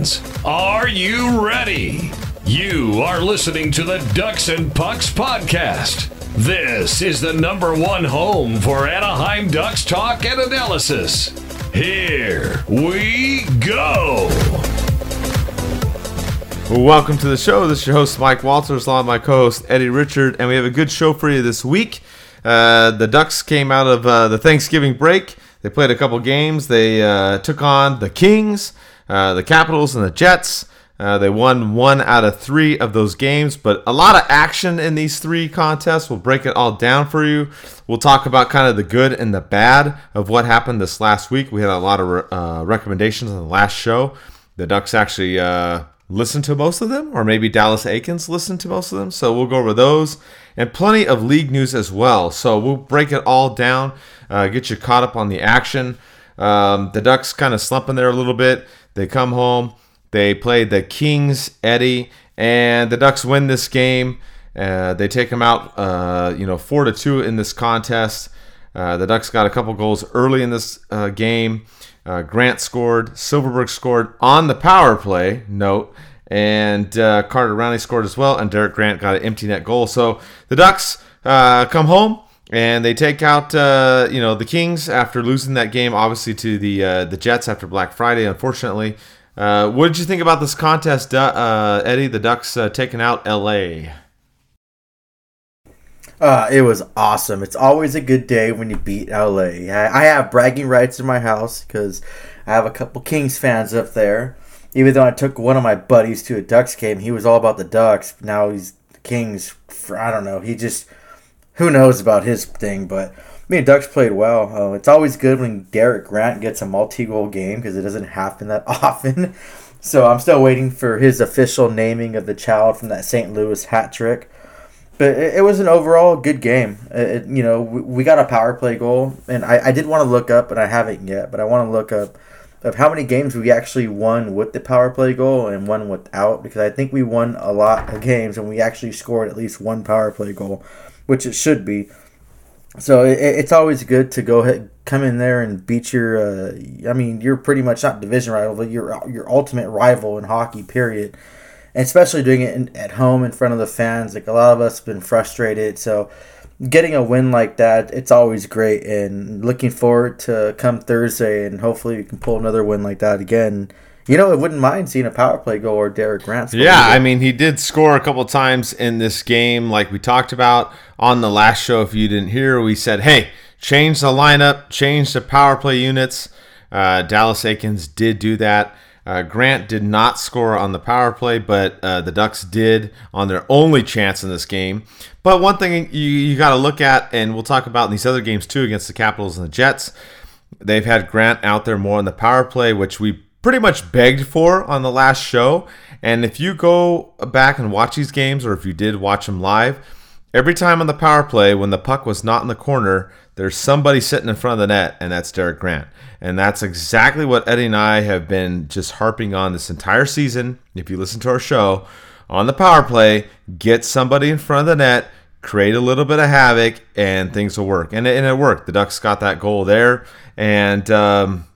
Ducks fans, are you ready? You are listening to the Ducks and Pucks podcast. This is the number one home for Anaheim Ducks talk and analysis. Here we go. Welcome to the show. This is your host, Mike Walters, along with my co host, Eddie Richard, and we have a good show for you this week. Uh, the Ducks came out of uh, the Thanksgiving break. They played a couple games. They uh, took on the Kings, uh, the Capitals, and the Jets. Uh, they won one out of three of those games, but a lot of action in these three contests. We'll break it all down for you. We'll talk about kind of the good and the bad of what happened this last week. We had a lot of uh, recommendations on the last show. The Ducks actually listened to most of them, or maybe Dallas Eakins listened to most of them. So we'll go over those and plenty of league news as well. So we'll break it all down, uh, get you caught up on the action. Um, the Ducks kind of slumping there a little bit. They come home, they play the Kings, Eddie, and the Ducks win this game. Uh, they take them out, uh, you know, four to two in this contest. Uh, the Ducks got a couple goals early in this uh, game. Uh, Grant scored. Silfverberg scored on the power play. Note. And uh, Carter Rowney scored as well. And Derek Grant got an empty net goal. So the Ducks come home and they take out uh, you know the Kings after losing that game, obviously to the uh, the Jets after Black Friday. Unfortunately, uh, what did you think about this contest, Eddie? The Ducks taking out LA. Uh, it was awesome. It's always a good day when you beat LA. I, I have bragging rights in my house because I have a couple Kings fans up there. Even though I took one of my buddies to a Ducks game, he was all about the Ducks. Now he's the Kings. I don't know. He just who knows about his thing, but me and Ducks played well. Uh, it's always good when Derek Grant gets a multi-goal game because it doesn't happen that often. So I'm still waiting for his official naming of the child from that St. Louis hat trick but it, it, was an overall good game. It, you know, we, we, got a power play goal, and I, I did want to look up, and I haven't yet, but I want to look up of how many games we actually won with the power play goal and one without, because I think we won a lot of games and we actually scored at least one power play goal, which it should be. So it, it's always good to go ahead, come in there and beat your. Uh, I mean, you're pretty much not division rival, but your your ultimate rival in hockey. Period and especially doing it in, at home in front of the fans. Like a lot of us have been frustrated, so getting a win like that, it's always great. And looking forward to come Thursday, and hopefully we can pull another win like that again. You know, I wouldn't mind seeing a power play goal or Derek Grant. Yeah, I mean, he did score a couple times in this game, like we talked about on the last show. If you didn't hear, we said, "Hey, change the lineup, change the power play units." Uh, Dallas Eakins did do that. Uh, Grant did not score on the power play, but uh, the Ducks did on their only chance in this game. But one thing you, you got to look at, and we'll talk about in these other games too against the Capitals and the Jets, they've had Grant out there more on the power play, which we pretty much begged for on the last show. And if you go back and watch these games, or if you did watch them live, every time on the power play, when the puck was not in the corner, there's somebody sitting in front of the net, and that's Derek Grant. And that's exactly what Eddie and I have been just harping on this entire season. If you listen to our show, on the power play, get somebody in front of the net, create a little bit of havoc, and things will work. And it, and it worked. The Ducks got that goal there. And um,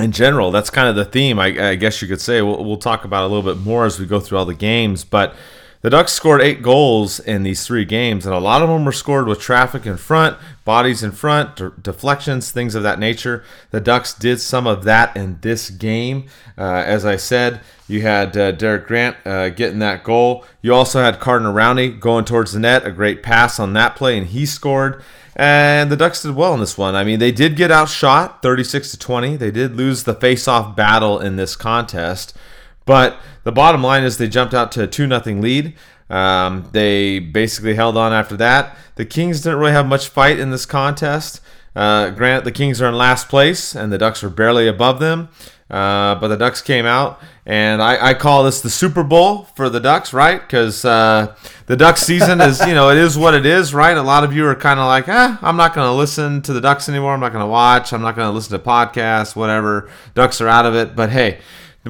in general, that's kind of the theme, I, I guess you could say. We'll, we'll talk about a little bit more as we go through all the games. But the Ducks scored eight goals in these three games, and a lot of them were scored with traffic in front, bodies in front, de- deflections, things of that nature. The Ducks did some of that in this game. Uh, as I said, you had uh, Derek Grant uh, getting that goal. You also had Carter Rowney going towards the net, a great pass on that play, and he scored. And the Ducks did well in this one. I mean, they did get outshot 36 to 20. They did lose the face-off battle in this contest. But the bottom line is they jumped out to a 2 0 lead. Um, they basically held on after that. The Kings didn't really have much fight in this contest. Uh, granted, the Kings are in last place and the Ducks are barely above them. Uh, but the Ducks came out, and I, I, call this the Super Bowl for the Ducks, right? Because uh, the Ducks season is, you know, it is what it is, right? A lot of you are kind of like, ah, I'm not going to listen to the Ducks anymore. I'm not going to watch. I'm not going to listen to podcasts, whatever. Ducks are out of it. But hey,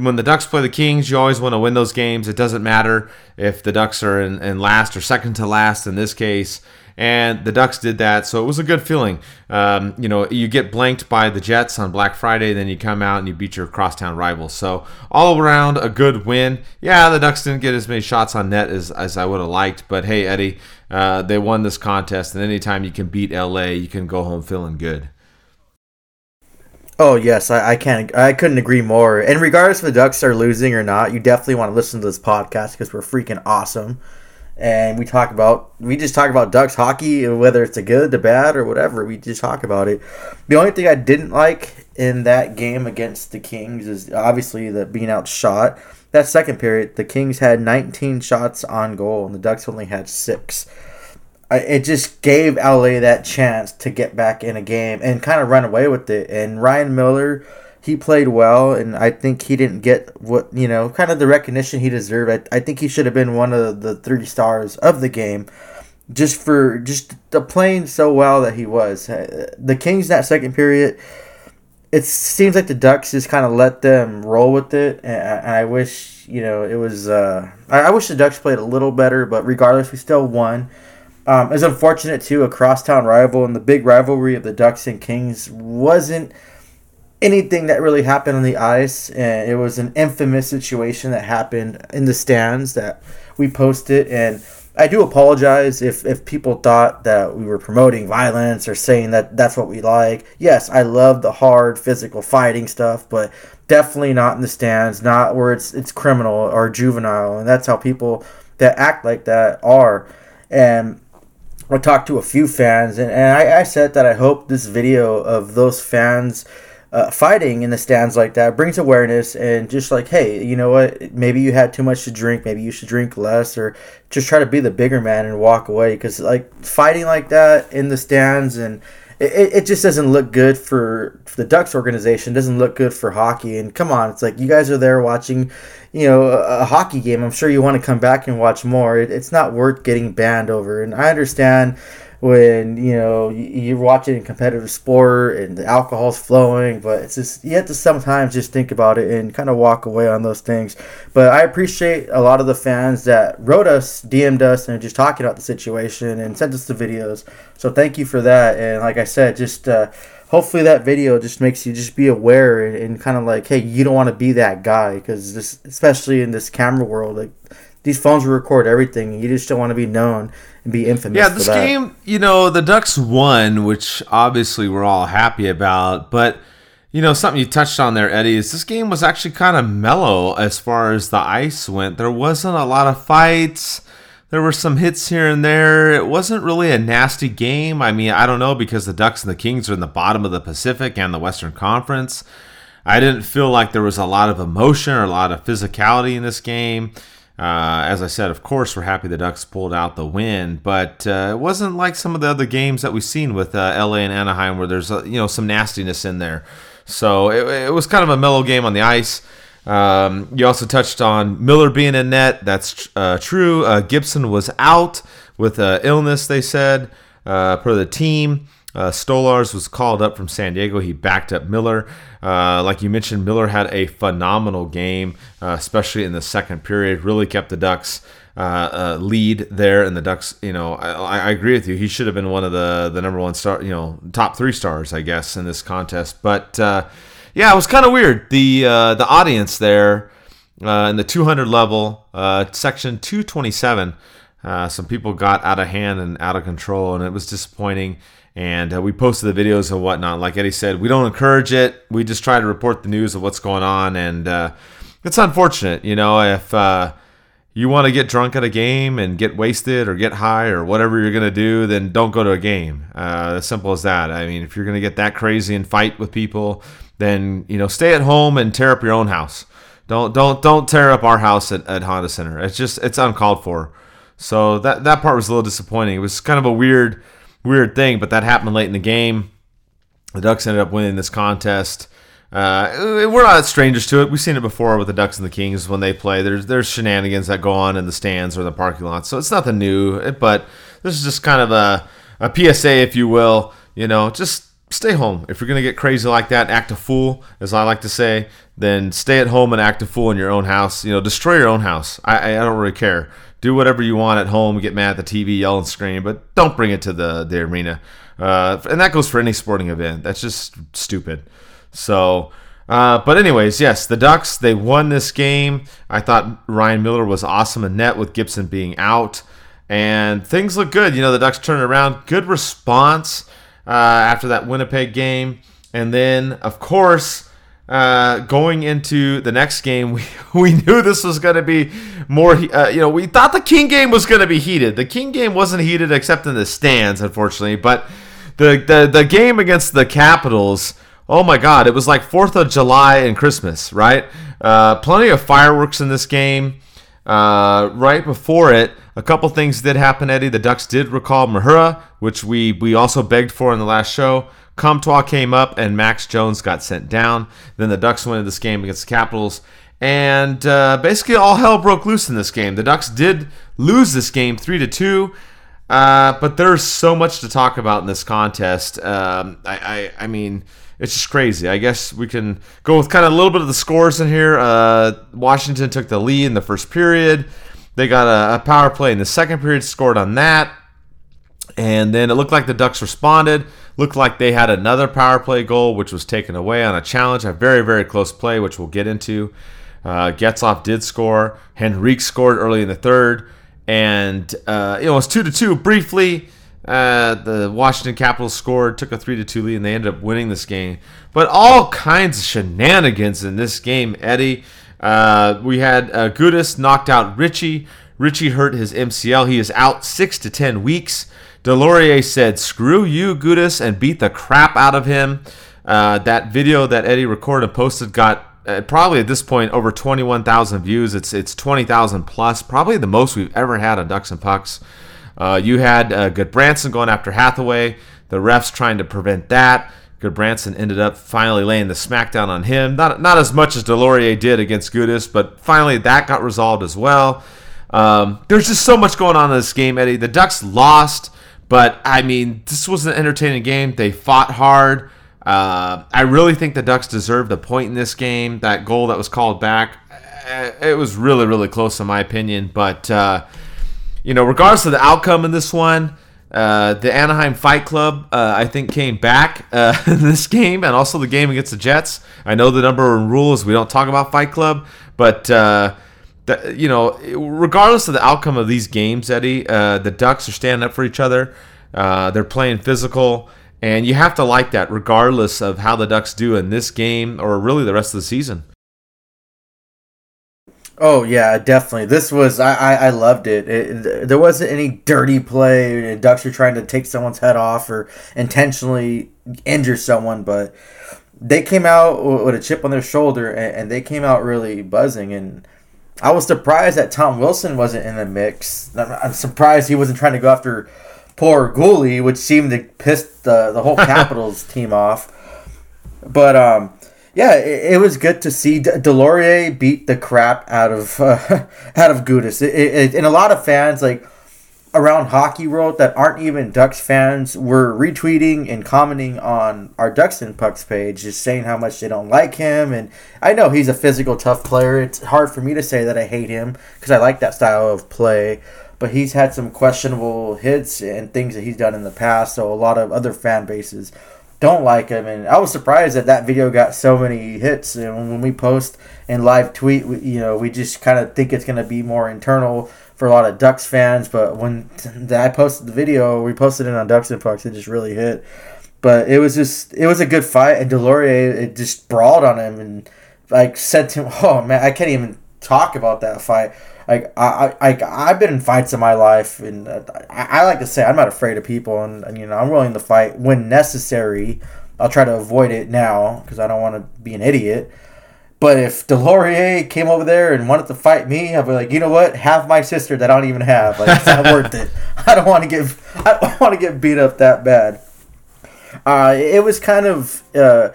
when the Ducks play the Kings, you always want to win those games. It doesn't matter if the Ducks are in, in last or second to last in this case and the Ducks did that, so it was a good feeling. Um, you know, you get blanked by the Jets on Black Friday, then you come out and you beat your crosstown rivals. So all around a good win. Yeah, the Ducks didn't get as many shots on net as, as I would have liked, but hey, Eddie, uh, they won this contest, and anytime you can beat LA, you can go home feeling good. Oh yes, I, I can't. I couldn't agree more. And regardless if the Ducks are losing or not, you definitely want to listen to this podcast because we're freaking awesome and we talk about we just talk about Ducks hockey, whether it's a good, the bad, or whatever. We just talk about it. The only thing I didn't like in that game against the Kings is obviously the being outshot. That second period, the Kings had 19 shots on goal, and the Ducks only had six. It just gave LA that chance to get back in a game and kind of run away with it. And Ryan Miller he played well, and I think he didn't get what you know, kind of the recognition he deserved. I, I think he should have been one of the three stars of the game, just for just the playing so well that he was. Uh, the Kings that second period, it seems like the Ducks just kind of let them roll with it, and I, wish you know it was. Uh, I, I wish the Ducks played a little better, but regardless, we still won. Um, it's unfortunate too, a crosstown rival, and the big rivalry of the Ducks and Kings wasn't anything that really happened on the ice. And it was an infamous situation that happened in the stands that we posted. And I do apologize if, if people thought that we were promoting violence or saying that that's what we like. Yes, I love the hard physical fighting stuff, but definitely not in the stands, not where it's it's criminal or juvenile, and that's how people that act like that are. And I talked to a few fans, and, and I, I said that I hope this video of those fans uh, fighting in the stands like that brings awareness and just like hey you know what? Maybe you had too much to drink. Maybe you should drink less or just try to be the bigger man and walk away. Because like fighting like that in the stands and it, it just doesn't look good for, for the ducks organization doesn't look good for hockey and come on it's like you guys are there watching you know a, a hockey game i'm sure you want to come back and watch more it, it's not worth getting banned over and i understand when you know you're watching competitive sport and the alcohol's flowing but it's just you have to sometimes just think about it and kind of walk away on those things. But i appreciate a lot of the fans that wrote us dm'd us and just talking about the situation and sent us the videos. So thank you for that and like i said just uh, hopefully that video just makes you just be aware and, and kind of like hey you don't want to be that guy because this especially in this camera world like these phones will record everything. You just don't want to be known and be infamous. Yeah, this game, you know, the Ducks won, which obviously we're all happy about. But you know, something you touched on there, Eddie, is this game was actually kind of mellow as far as the ice went. There wasn't a lot of fights. There were some hits here and there. It wasn't really a nasty game. I mean, I don't know because the Ducks and the Kings are in the bottom of the Pacific and the Western Conference. I didn't feel like there was a lot of emotion or a lot of physicality in this game. Uh, as I said, of course, we're happy the Ducks pulled out the win, but uh, it wasn't like some of the other games that we've seen with uh, LA and Anaheim, where there's uh, you know some nastiness in there. So it, it, was kind of a mellow game on the ice. Um, you also touched on Miller being in net. That's uh, true. Uh, Gibson was out with illness. They said per the team. Uh, Stolarz was called up from San Diego. He backed up Miller. Uh, like you mentioned, Miller had a phenomenal game, uh, especially in the second period. Really kept the Ducks uh, uh, lead there, and the Ducks. You know, I, I, agree with you. He should have been one of the the number one star. You know, top three stars, I guess, in this contest. But uh, yeah, it was kind of weird. The the audience there in the 200 level, section 227. some people got out of hand and out of control, and it was disappointing and uh, we posted the videos and whatnot. Like Eddie said, we don't encourage it. We just try to report the news of what's going on, and uh, it's unfortunate, you know, if uh, you want to get drunk at a game and get wasted or get high or whatever you're gonna do, then don't go to a game. Uh, as simple as that. I mean, if you're gonna get that crazy and fight with people, then you know, stay at home and tear up your own house. Don't don't don't tear up our house at, at Honda Center. It's just it's uncalled for. So that that part was a little disappointing. It was kind of a weird weird thing, but that happened late in the game. The Ducks ended up winning this contest. Uh, we're not strangers to it. We've seen it before with the Ducks and the Kings when they play. There's there's shenanigans that go on in the stands or the parking lot, so it's nothing new. But this is just kind of a a PSA, if you will. You know, just stay home. If you're gonna get crazy like that, act a fool, as I like to say, then stay at home and act a fool in your own house. You know, destroy your own house. I, I don't really care. Do whatever you want at home. Get mad at the TV, yell and scream, but don't bring it to the the arena. Uh, and that goes for any sporting event. That's just stupid. So. Uh, but anyways, yes, the Ducks they won this game. I thought Ryan Miller was awesome in net with Gibson being out, and things look good. You know, the Ducks turned around. Good response uh, after that Winnipeg game, and then of course uh, going into the next game, we, we knew this was going to be more. Uh, you know, we thought the King game was going to be heated. The King game wasn't heated except in the stands, unfortunately. But the the, the game against the Capitals. Oh my God! It was like Fourth of July and Christmas, right? Uh, plenty of fireworks in this game. Uh, right before it, a couple things did happen, Eddie. The Ducks did recall Mahura, which we we also begged for in the last show. Comtois came up and Max Jones got sent down. Then the Ducks win this game against the Capitals. And uh, basically, all hell broke loose in this game. The Ducks did lose this game three to two, uh, but there's so much to talk about in this contest. Um, I, I, I mean, it's just crazy. I guess we can go with kind of a little bit of the scores in here. Uh, Washington took the lead in the first period. They got a, a, power play in the second period, scored on that. And then it looked like the Ducks responded. Looked like they had another power play goal, which was taken away on a challenge, a very, very close play, which we'll get into. Uh, Getzlaf did score. Henrique scored early in the third. And, uh, it was 2 to 2 briefly. Uh, the Washington Capitals scored, took a three to two lead, and they ended up winning this game. But all kinds of shenanigans in this game, Eddie. Uh, we had uh, Gudas knocked out Ritchie. Ritchie hurt his MCL. He is out six to ten weeks. Deslauriers said, "Screw you, Gudas," and beat the crap out of him. Uh, that video that Eddie recorded and posted got uh, probably at this point over 21,000 views. It's it's 20,000 plus, probably the most we've ever had on Ducks and Pucks. Uh, you had uh, Gudbranson going after Hathaway. The refs trying to prevent that. Gudbranson ended up finally laying the smackdown on him. Not not as much as Deslauriers did against Gudas, but finally that got resolved as well. Um, there's just so much going on in this game, Eddie. The Ducks lost, but I mean, this was an entertaining game. They fought hard. Uh, I really think the Ducks deserved a point in this game. That goal that was called back, eh, it was really, really close in my opinion. But uh, you know, regardless of the outcome in this one, uh, the Anaheim Fight Club, uh, I think, came back uh, in this game and also the game against the Jets. I know the number one rule is we don't talk about Fight Club, but, the, you know, regardless of the outcome of these games, Eddie, uh, the Ducks are standing up for each other. Uh, they're playing physical, and you have to like that regardless of how the Ducks do in this game or really the rest of the season. Oh yeah, definitely. This was I I, I loved it. it. There wasn't any dirty play. Ducks were trying to take someone's head off or intentionally injure someone, but they came out with a chip on their shoulder and, and they came out really buzzing. And I was surprised that Tom Wilson wasn't in the mix. I'm, surprised he wasn't trying to go after poor Guhle, which seemed to piss the the whole Capitals team off. But um yeah, it, it, was good to see D- Deslauriers beat the crap out of uh, out of Gudas. It, it, and a lot of fans like around hockey world that aren't even Ducks fans were retweeting and commenting on our Ducks and Pucks page, just saying how much they don't like him. And I know he's a physical, tough player. It's hard for me to say that I hate him because I like that style of play. But he's had some questionable hits and things that he's done in the past. So a lot of other fan bases don't like him. And I was surprised that that video got so many hits. And when we post and live tweet, we, you know, we just kind of think it's going to be more internal for a lot of Ducks fans. But when I posted the video, we posted it on Ducks and Pucks, it just really hit. But it was just, it was a good fight. And Deslauriers, it just brawled on him and like said to him, oh man, I can't even talk about that fight like I, I, I've been in fights in my life, and uh, I, I like to say I'm not afraid of people, and, and you know I'm willing to fight when necessary. I'll try to avoid it now because I don't want to be an idiot. But if Deslauriers came over there and wanted to fight me, I'd be like, you know what? Have my sister that I don't even have. Like it's not worth it. I don't want to get I don't want to get beat up that bad. Uh, it was kind of. Uh,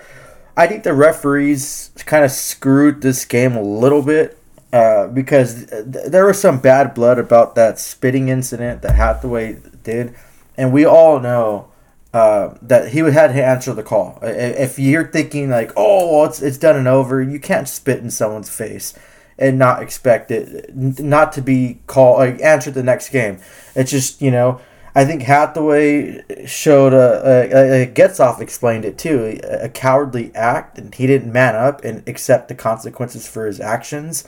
I think the referees kind of screwed this game a little bit. Uh, because th- there was some bad blood about that spitting incident that Hathaway did, and we all know uh, that he would have to answer the call. If you're thinking like, oh, it's it's done and over, you can't spit in someone's face and not expect it not to be called like answered the next game. It's just you know. I think Hathaway showed a, a, a Getzlaf explained it too a, a cowardly act, and he didn't man up and accept the consequences for his actions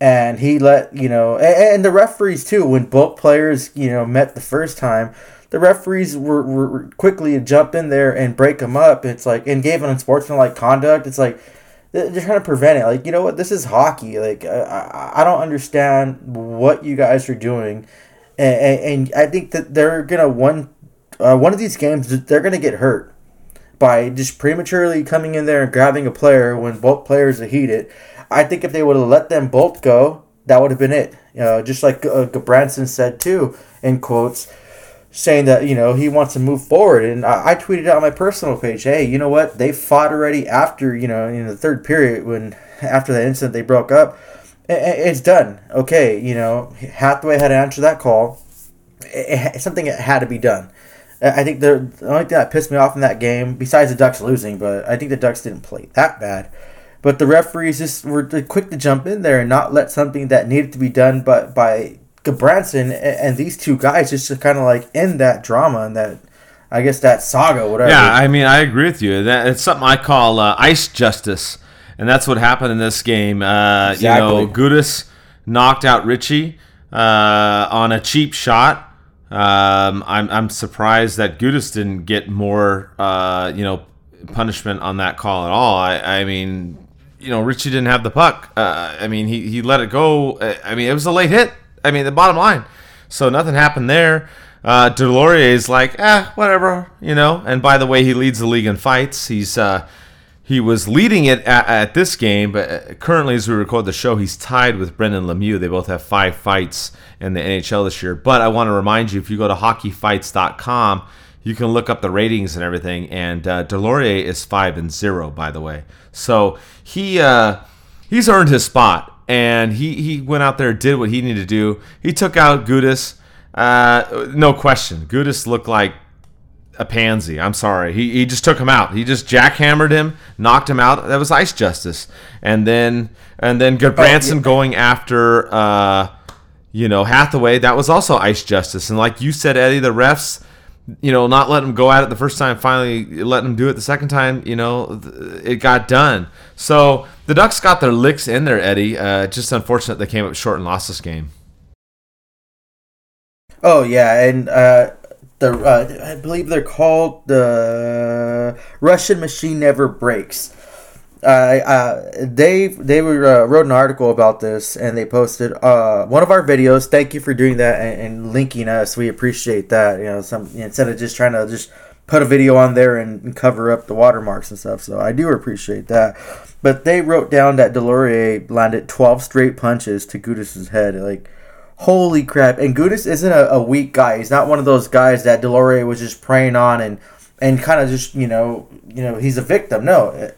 and he let you know and, and, the referees too when both players you know met the first time the referees were, were quickly to jump in there and break them up. It's like and gave an unsportsmanlike conduct. It's like they're trying to prevent it. Like you know what, this is hockey. Like I, I don't understand what you guys are doing, and, and I think that they're gonna one uh, one of these games they're gonna get hurt by just prematurely coming in there and grabbing a player when both players are heated. I think if they would have let them both go, that would have been it. You know, just like uh, Branson said too, in quotes saying that you know he wants to move forward. And I, I, tweeted out on my personal page hey you know what? They fought already after you know in the third period when after that incident they broke up. It's done. Okay you know hathaway had to answer that call. It, it, something had to be done. I think the, the only thing that pissed me off in that game besides the ducks losing but i think the ducks didn't play that bad but the referees just were quick to jump in there and not let something that needed to be done but by Branson and these two guys just to kind of like end that drama and that I guess that saga, whatever. Yeah, I mean, I agree with you. That it's something I call uh, ice justice, and that's what happened in this game. Uh, exactly. You know, Gudas knocked out Ritchie uh, on a cheap shot. Um, I'm I'm surprised that Gudas didn't get more, uh, you know, punishment on that call at all. I, I mean, you know, Ritchie didn't have the puck. Uh, I mean, he, he let it go. I mean, it was a late hit. I mean, the bottom line. So nothing happened there. Uh, is like, eh, whatever, you know. And by the way, he leads the league in fights. He's uh, he was leading it at, at, this game, but uh, currently, as we record the show, he's tied with Brendan Lemieux. They both have five fights in the NHL this year. But I want to remind you, if you go to hockeyfights.com, you can look up the ratings and everything. And uh, Deslauriers is five and zero, by the way. So he uh, he's earned his spot and he he went out there did what he needed to do. He took out Gudas. Uh, no question, Gudas looked like a pansy. I'm sorry. He, he just took him out. He just jackhammered him, knocked him out. That was ice justice. And then and then Gudbranson oh, yeah. going after uh, you know Hathaway. That was also ice justice. And like you said, Eddie, the refs you know, not letting him go at it the first time, finally letting him do it the second time, you know, it got done. So the Ducks got their licks in there, Eddie. Uh, just unfortunate they came up short and lost this game. Oh yeah, and uh, the uh, I believe they're called the Russian machine never breaks. Uh, they they were, uh, wrote an article about this and they posted uh, one of our videos. Thank you for doing that and, and linking us. We appreciate that. You know, some instead of just trying to just put a video on there and, and, cover up the watermarks and stuff. So I do appreciate that. But they wrote down that Deslauriers landed 12 straight punches to Gudas's head. Like, holy crap! And Gudas isn't a, a weak guy. He's not one of those guys that Deslauriers was just preying on and and kind of just you know you know he's a victim. No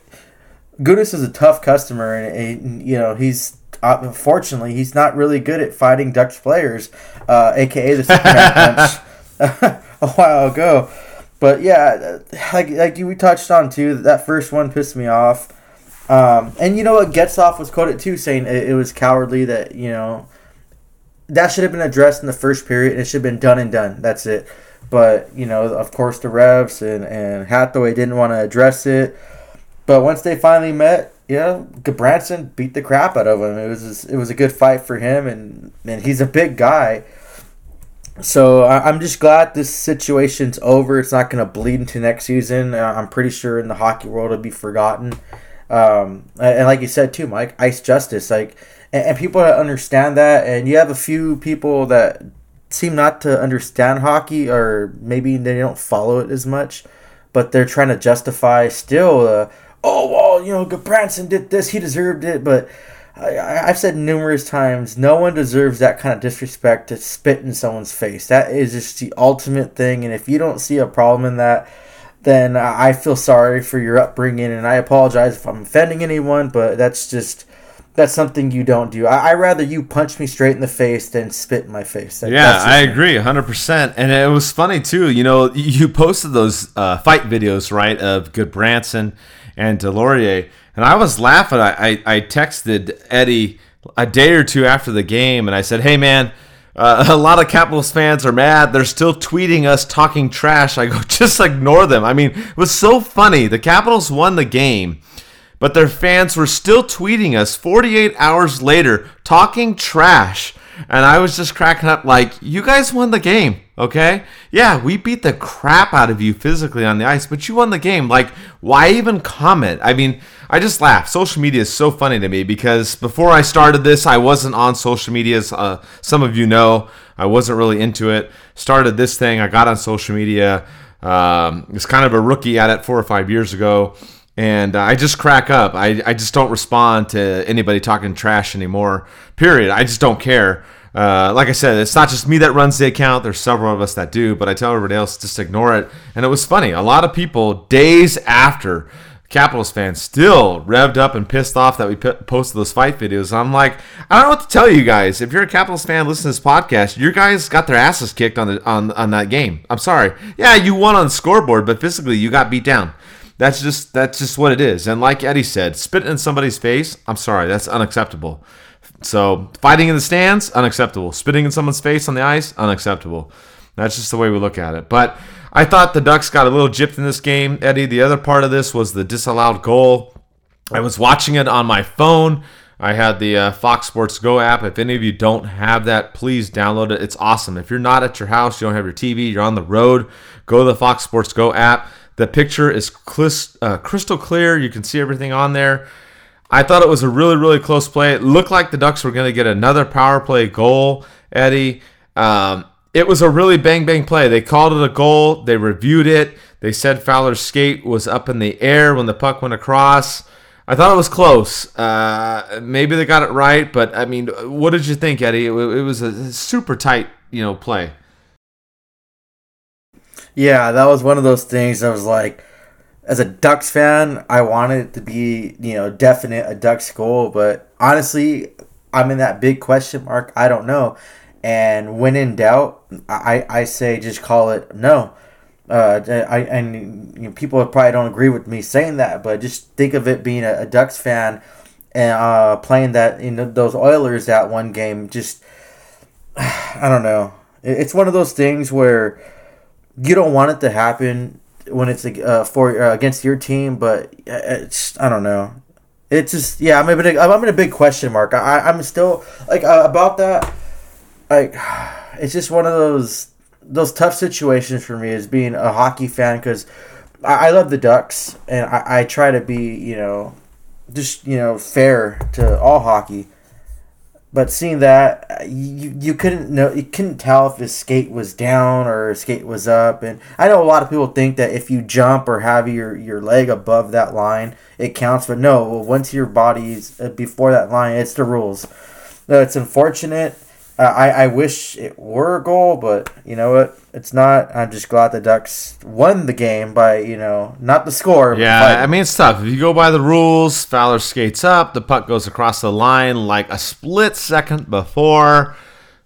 Gudas is a tough customer, and, you know he's uh, fortunately he's not really good at fighting Dutch players, uh, aka the punch a while ago. But yeah, like like we touched on too, that first one pissed me off. Um, and you know what, Getzlaf was quoted too, saying it, it, was cowardly that you know that should have been addressed in the first period, and it should have been done and done. That's it. But you know, of course, the refs and and Hathaway didn't want to address it. But once they finally met, you know, Gudbranson beat the crap out of him. It was it was a good fight for him, and and he's a big guy. So I'm just glad this situation's over. It's not going to bleed into next season. Uh, I'm pretty sure in the hockey world it'll be forgotten. Um, and like you said too, Mike, ice justice. Like, and, and people understand that, and you have a few people that seem not to understand hockey, or maybe they don't follow it as much, but they're trying to justify still. Uh, oh well, you know, Branson did this, he deserved it, but I, have said numerous times, no one deserves that kind of disrespect to spit in someone's face. That is just the ultimate thing, and if you don't see a problem in that, then I feel sorry for your upbringing, and I apologize if I'm offending anyone, but that's just that's something you don't do. I, I rather you punch me straight in the face than spit in my face. That, yeah, I agree, hundred percent. And it was funny too. You know, you posted those uh, fight videos, right, of Gudbranson and Deslauriers, and I was laughing. I, I, I texted Eddie a day or two after the game, and I said, "Hey, man." Uh, a lot of Capitals fans are mad. They're still tweeting us talking trash. I go, just ignore them. I mean, it was so funny. The Capitals won the game but their fans were still tweeting us 48 hours later talking trash. And I was just cracking up like, you guys won the game, okay? Yeah, we beat the crap out of you physically on the ice, but you won the game. Like, why even comment? I mean, I just laugh. Social media is so funny to me because before I started this, I wasn't on social media. Uh, some of you know I wasn't really into it. Started this thing, I got on social media. Um, was kind of a rookie at it four or five years ago and uh, I just crack up. I, I just don't respond to anybody talking trash anymore. Period. I just don't care. Uh, like I said, it's not just me that runs the account. There's several of us that do, but I tell everybody else just ignore it. And it was funny. A lot of people days after Capitals fans still revved up and pissed off that we posted those fight videos. I'm like, I don't know what to tell you guys. If you're a Capitals fan, listen to this podcast. Your guys got their asses kicked on the on on that game. I'm sorry. Yeah, you won on the scoreboard, but physically you got beat down. That's just that's just what it is. And like Eddie said, spit in somebody's face. I'm sorry, that's unacceptable. So fighting in the stands, unacceptable. Spitting in someone's face on the ice, unacceptable. That's just the way we look at it. But I thought the Ducks got a little gypped in this game, Eddie. The other part of this was the disallowed goal. I was watching it on my phone. I had the uh, Fox Sports Go app. If any of you don't have that, please download it. It's awesome. If you're not at your house, you don't have your TV, you're on the road, go to the Fox Sports Go app. The picture is uh, crystal clear. You can see everything on there. I thought it was a really, really close play. It looked like the Ducks were going to get another power play goal, Eddie. Um, it was a really bang bang play. They called it a goal. They reviewed it. They said Fowler's skate was up in the air when the puck went across. I thought it was close. Uh, maybe they got it right, but I mean, what did you think, Eddie? It, it was a super tight, you know, play. Yeah, that was one of those things. I was like, as a Ducks fan, I wanted it to be, you know, definite a Ducks goal, but honestly, I'm in that big question mark. I don't know. And when in doubt, I, I say just call it no. Uh, I and you know, people probably don't agree with me saying that, but just think of it being a, a Ducks fan and uh, playing that you know those Oilers that one game. Just I don't know. It's one of those things where you don't want it to happen when it's uh, for uh, against your team, but it's I don't know. It's just yeah, I'm a big I'm in a big question mark. I I'm still like uh, about that. Like it's just one of those those tough situations for me as being a hockey fan because I, I love the Ducks and I, I try to be you know just you know fair to all hockey but seeing that, you, you couldn't know you couldn't tell if his skate was down or his skate was up. And I know a lot of people think that if you jump or have your, your leg above that line, it counts. But no, once your body's uh, before that line, it's the rules. No, it's unfortunate uh, I, I wish it were a goal, but you know what? It's not. I'm just glad the Ducks won the game by, you know, not the score. Yeah, I mean, it's tough. If you go by the rules, Fowler skates up, the puck goes across the line like a split second before.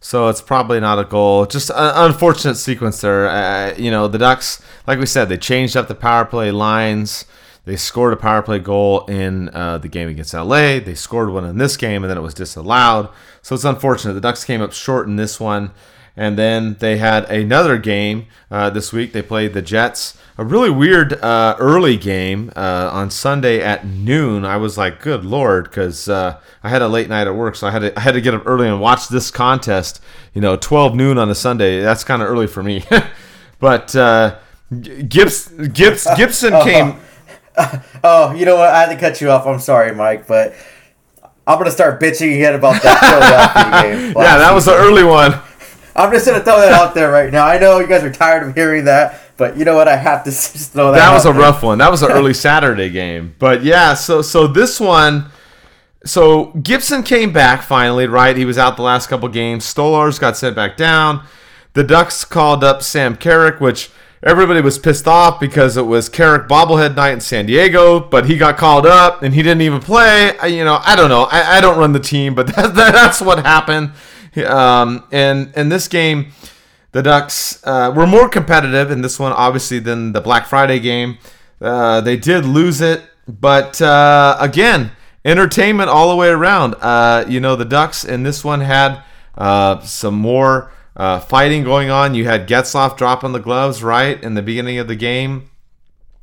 So it's probably not a goal. Just an unfortunate sequence there. Uh, you know, the Ducks, like we said, they changed up the power play lines. They scored a power play goal in uh, the game against LA. They scored one in this game, and then it was disallowed. So it's unfortunate. The Ducks came up short in this one. And then they had another game uh, this week. They played the Jets. A really weird uh, early game uh, on Sunday at noon. I was like, "Good lord," because uh, I had a late night at work, so I had to I had to get up early and watch this contest. You know, 12 noon on a Sunday. That's kind of early for me. but uh, Gibbs, Gibbs, Gibson came. oh, you know what? I had to cut you off. I'm sorry, Mike, but I'm gonna start bitching again about that Philadelphia game. yeah, that was the early one. I'm just gonna throw that out there right now. I know you guys are tired of hearing that, but you know what? I have to just throw that. That was a there. rough one. That was an early Saturday game. But yeah, so so this one. So Gibson came back finally, right? He was out the last couple games. Stolarz got sent back down. The Ducks called up Sam Carrick, which everybody was pissed off because it was Carrick bobblehead night in San Diego, but he got called up and he didn't even play. I, you know, I don't know. I, I don't run the team, but that, that, that's what happened. Um, and in this game, the Ducks uh, were more competitive in this one, obviously, than the Black Friday game. Uh, they did lose it, but uh, again, entertainment all the way around. Uh, you know, the Ducks in this one had uh, some more uh, fighting going on. You had Getzlaf dropping the gloves right in the beginning of the game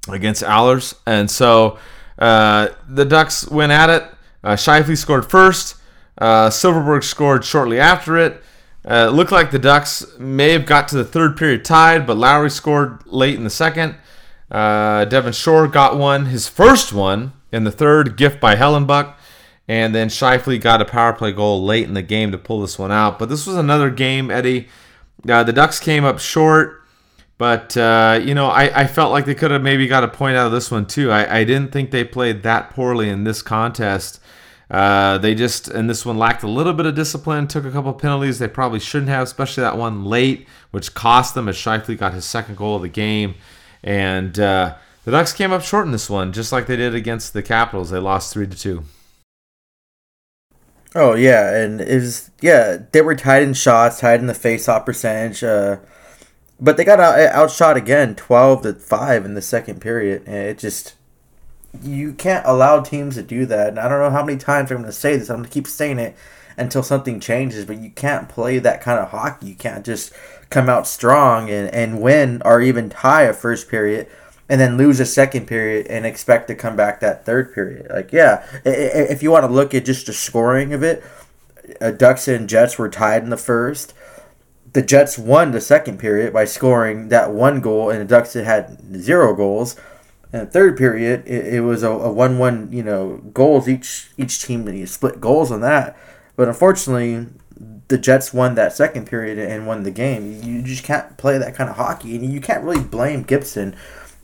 against Ehlers, and so uh, the Ducks went at it. Uh, Scheifele scored first. Uh, Silfverberg scored shortly after it. Uh, it looked like the Ducks may have got to the third period tied, but Lowry scored late in the second. Uh, Devin Shore got one, his first one in the third, gift by Hellebuyck. And then Scheifele got a power play goal late in the game to pull this one out. But this was another game, Eddie. Uh, the Ducks came up short, but uh, you know I, I felt like they could have maybe got a point out of this one too. I, I didn't think they played that poorly in this contest. Uh, they just in this one lacked a little bit of discipline, took a couple penalties they probably shouldn't have, especially that one late, which cost them as Scheifele got his second goal of the game. And uh, the Ducks came up short in this one, just like they did against the Capitals. They lost three to two. Oh yeah, and it was yeah they were tied in shots, tied in the face-off percentage, uh, but they got out, outshot again, twelve to five in the second period, and it just you can't allow teams to do that. And I don't know how many times I'm going to say this. I'm going to keep saying it until something changes, but you can't play that kind of hockey. You can't just come out strong and, and win or even tie a first period and then lose a second period and expect to come back that third period. Like, yeah, if you want to look at just the scoring of it, uh, Ducks and Jets were tied in the first. The Jets won the second period by scoring that one goal, and the Ducks had zero goals. In the third period, it, it was a, a one-one, you know, goals each each team and you split goals on that. But unfortunately, the Jets won that second period and won the game. You just can't play that kind of hockey, and you can't really blame Gibson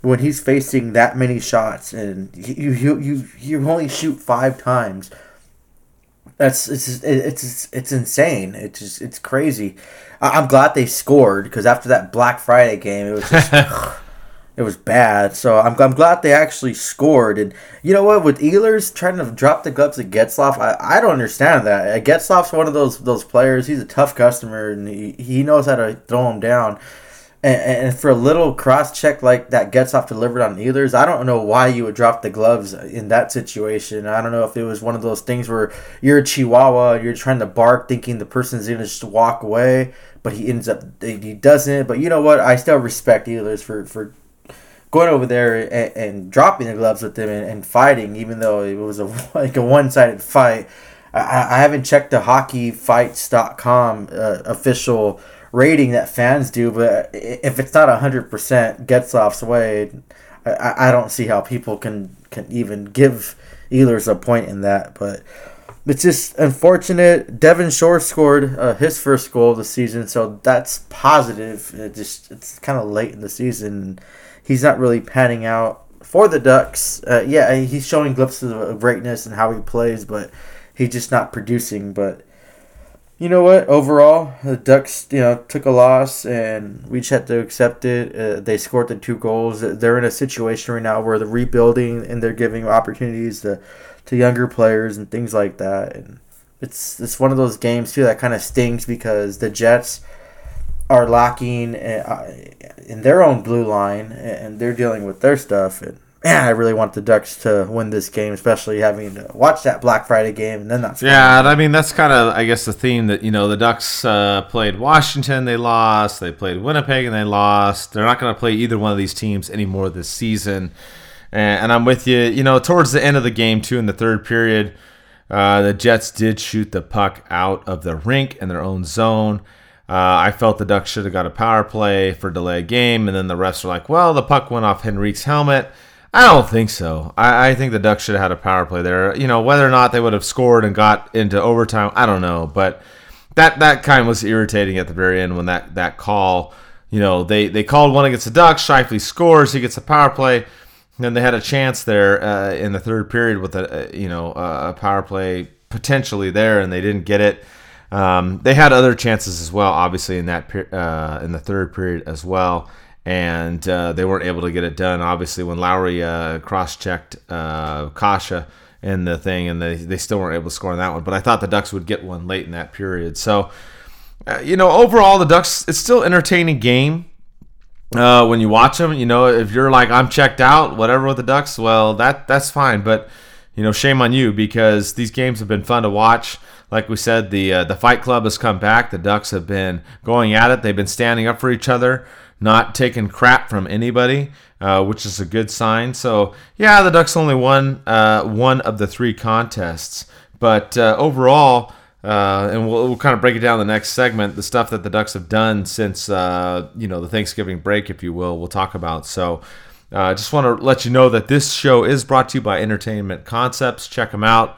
when he's facing that many shots and you you you, you only shoot five times. That's it's it's it's insane. It's just it's crazy. I'm glad they scored because after that Black Friday game, it was just it was bad. So I'm, I'm glad they actually scored. And you know what? With Ehlers trying to drop the gloves at Getzlaf, I, I don't understand that. Getzlaf's one of those those players. He's a tough customer and he, he knows how to throw him down. And, and for a little cross check like that Getzlaf delivered on Ehlers, I don't know why you would drop the gloves in that situation. I don't know if it was one of those things where you're a Chihuahua, you're trying to bark, thinking the person's gonna just walk away, but he ends up he doesn't. But you know what? I still respect Ehlers for for going over there and, and dropping the gloves with them and, and, fighting, even though it was a like a one sided fight. I, I haven't checked the hockeyfights.com uh, official rating that fans do, but if it's not hundred percent Getzlaf's way, I, I don't see how people can can even give Ehlers a point in that. But it's just unfortunate. Devin Shore scored uh, his first goal of the season, so that's positive. It just it's kind of late in the season. He's not really panning out for the Ducks. Uh, yeah, he's showing glimpses of greatness and how he plays, but he's just not producing. But you know what? Overall, the Ducks, you know, took a loss, and we just had to accept it. Uh, they scored the two goals. They're in a situation right now where they're rebuilding and they're giving opportunities to, to younger players and things like that. And it's it's one of those games too that kind of stings because the Jets are lacking uh, in their own blue line, and they're dealing with their stuff. And man, I really want the Ducks to win this game, especially having to watch that Black Friday game and then that's yeah. I mean, that's kind of I guess the theme that you know the Ducks uh, played Washington, they lost. They played Winnipeg and they lost. They're not going to play either one of these teams anymore this season. And, and, I'm with you. You know, towards the end of the game too, in the third period, uh, the Jets did shoot the puck out of the rink in their own zone. Uh, I felt the Ducks should have got a power play for delay game, and then the refs were like, "Well, the puck went off Henrique's helmet." I don't think so. I, I, think the Ducks should have had a power play there. You know, whether or not they would have scored and got into overtime, I don't know. But that that kind of was irritating at the very end when that that call. You know, they they called one against the Ducks. Scheifele scores. He gets a power play. And they had a chance there uh, in the third period with a, a you know a power play potentially there, and they didn't get it. Um, they had other chances as well, obviously in that uh, in the third period as well and uh, they weren't able to get it done. Obviously, when Lowry uh, cross-checked uh, Kase in the thing, and they they still weren't able to score on that one. But I thought the Ducks would get one late in that period. So, uh, you know, overall, the Ducks it's still entertaining game. Uh, when you watch them, you know, if you're like I'm checked out, whatever with the Ducks, well, that that's fine. But you know, shame on you because these games have been fun to watch. Like we said, the uh, the Fight Club has come back. The Ducks have been going at it. They've been standing up for each other, not taking crap from anybody, uh, which is a good sign. So yeah, the Ducks only won uh, one of the three contests, but uh, overall. Uh, and we'll, we'll, kind of break it down in the next segment. The stuff that the Ducks have done since uh, you know the Thanksgiving break, if you will, we'll talk about. So, I just want to let you know that this show is brought to you by Entertainment Concepts. Check them out.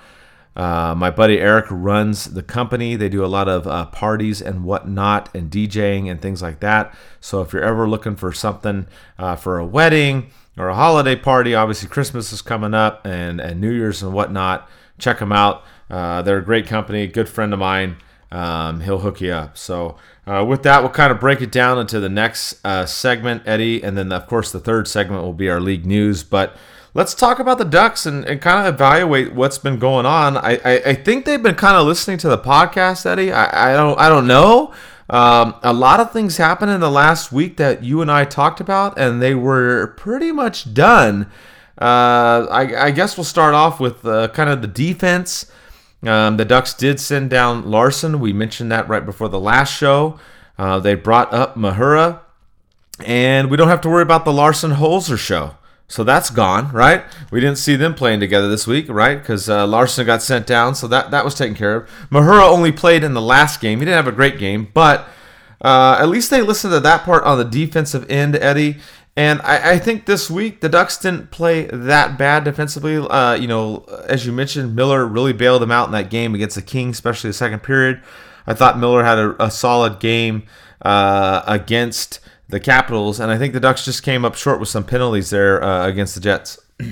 Uh, my buddy Eric runs the company. They do a lot of uh, parties and whatnot, and DJing and things like that. So if you're ever looking for something uh, for a wedding or a holiday party, obviously Christmas is coming up and, and New Year's and whatnot, check them out. Uh, they're a great company, good friend of mine. Um, he'll hook you up. So uh, with that, we'll kind of break it down into the next segment, Eddie, and then of course the third segment will be our league news. But let's talk about the Ducks and, and kind of evaluate what's been going on. I, I, I, think they've been kind of listening to the podcast, Eddie. I, I don't I don't know. Um, a lot of things happened in the last week that you and I talked about, and they were pretty much done. Uh, I, I, guess we'll start off with uh, kind of the defense. Um, the Ducks did send down Larsson. We mentioned that right before the last show. Uh, they brought up Mahura, and we don't have to worry about the Larsson Holzer show. So that's gone, right? We didn't see them playing together this week, right? Because uh, Larsson got sent down, so that, that was taken care of. Mahura only played in the last game. He didn't have a great game, but uh, at least they listened to that part on the defensive end, Eddie. And I, I think this week the Ducks didn't play that bad defensively. Uh, you know, as you mentioned, Miller really bailed them out in that game against the Kings, especially the second period. I thought Miller had a, a solid game uh, against the Capitals, and I think the Ducks just came up short with some penalties there uh, against the Jets.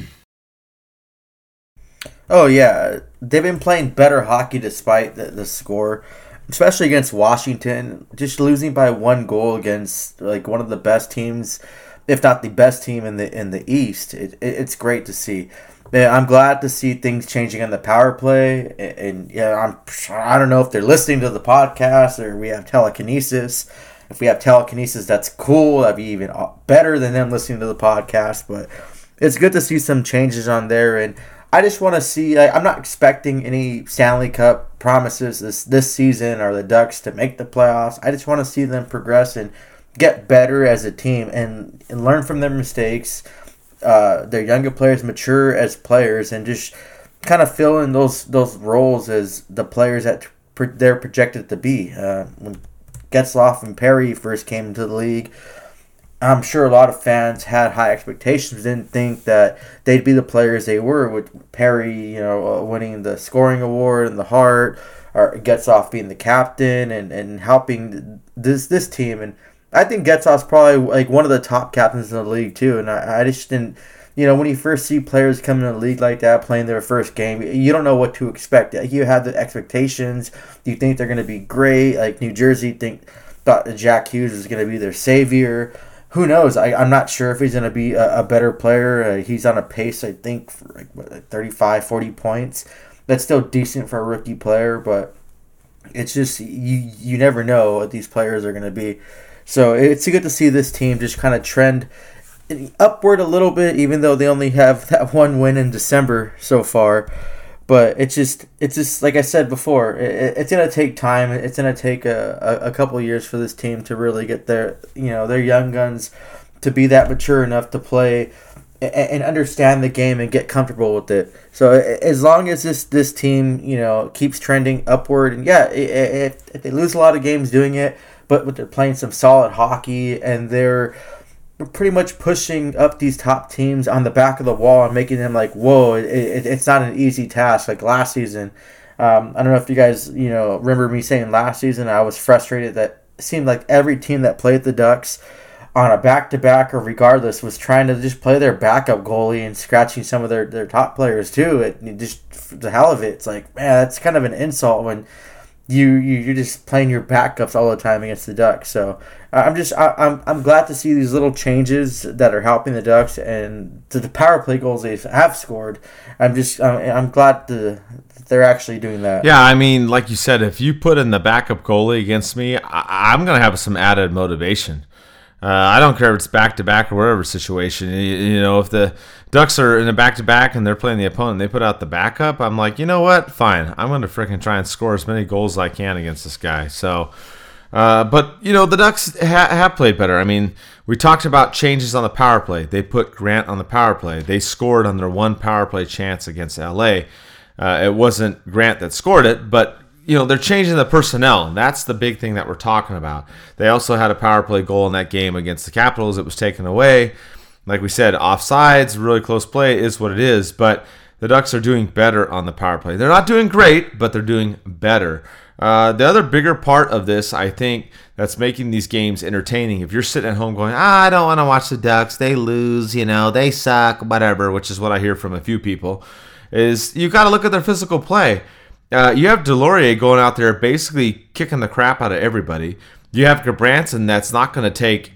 Oh yeah, they've been playing better hockey despite the, the score, especially against Washington. Just losing by one goal against like one of the best teams, if not the best team in the in the East. It, it, it's great to see. I'm glad to see things changing on the power play, and, and yeah, I'm I don't know if they're listening to the podcast or we have telekinesis if we have telekinesis, that's cool. That'd be even better than them listening to the podcast. But it's good to see some changes on there, and I just want to see. I'm not expecting any Stanley Cup promises this this season or the Ducks to make the playoffs. I just want to see them progress and get better as a team and, and learn from their mistakes. Uh, their younger players mature as players and just kind of fill in those those roles as the players that they're projected to be. Uh, when Getzlaf and Perry first came into the league, I'm sure a lot of fans had high expectations, didn't think that they'd be the players they were with Perry, you know, uh, winning the scoring award and the Hart, or Getzlaf being the captain and, and helping this this team. And I think Getzlaf's probably like one of the top captains in the league too. And I, I just didn't you know, when you first see players come in a league like that, playing their first game, you don't know what to expect. You have the expectations. You think they're going to be great. Like New Jersey think thought Jack Hughes was going to be their savior. Who knows? I, I'm not sure if he's going to be a, a, better player. Uh, he's on a pace, I think, for like, what, 35, 40 points. That's still decent for a rookie player, but it's just you you never know what these players are going to be. So it's good to see this team just kind of trend upward a little bit, even though they only have that one win in December so far. But it's just, it's just like I said before, it, it's gonna take time. It's gonna take a, a, a couple years for this team to really get their, you know, their young guns to be that mature enough to play and understand the game and get comfortable with it. So as long as this this team, you know, keeps trending upward, and yeah, if, if they lose a lot of games doing it, but they're playing some solid hockey and they're pretty much pushing up these top teams on the back of the wall and making them like, whoa, it, it, it's not an easy task. Like last season, um, I don't know if you guys, you know, remember me saying last season I was frustrated that it seemed like every team that played the Ducks on a back to back or regardless was trying to just play their backup goalie and scratching some of their, their top players too. It, it just the hell of it. It's like man, that's kind of an insult when you, you you're just playing your backups all the time against the Ducks. So I'm just I, I'm I'm glad to see these little changes that are helping the Ducks and to the power play goals they have scored. I'm just I'm, I'm glad to, they're actually doing that. Yeah, I mean, like you said, if you put in the backup goalie against me, I, I'm gonna have some added motivation. Uh, I don't care if it's back to back or whatever situation. You, you, know, if the Ducks are in a back to back and they're playing the opponent, they put out the backup. I'm like, you know what? Fine. I'm going to freaking try and score as many goals as I can against this guy. So, uh, but you know, the Ducks ha- have played better. I mean, we talked about changes on the power play. They put Grant on the power play. They scored on their one power play chance against LA. Uh, it wasn't Grant that scored it, but you know, they're changing the personnel, that's the big thing that we're talking about. They also had a power play goal in that game against the Capitals. It was taken away. Like we said, offsides, really close play is what it is, but the Ducks are doing better on the power play. They're not doing great, but they're doing better. Uh, the other bigger part of this, I think, that's making these games entertaining. If you're sitting at home going, ah, I don't want to watch the Ducks, they lose, you know, they suck, whatever, which is what I hear from a few people, is you got to look at their physical play. Uh, you have Deslauriers going out there basically kicking the crap out of everybody. You have Gudbranson that's not going to take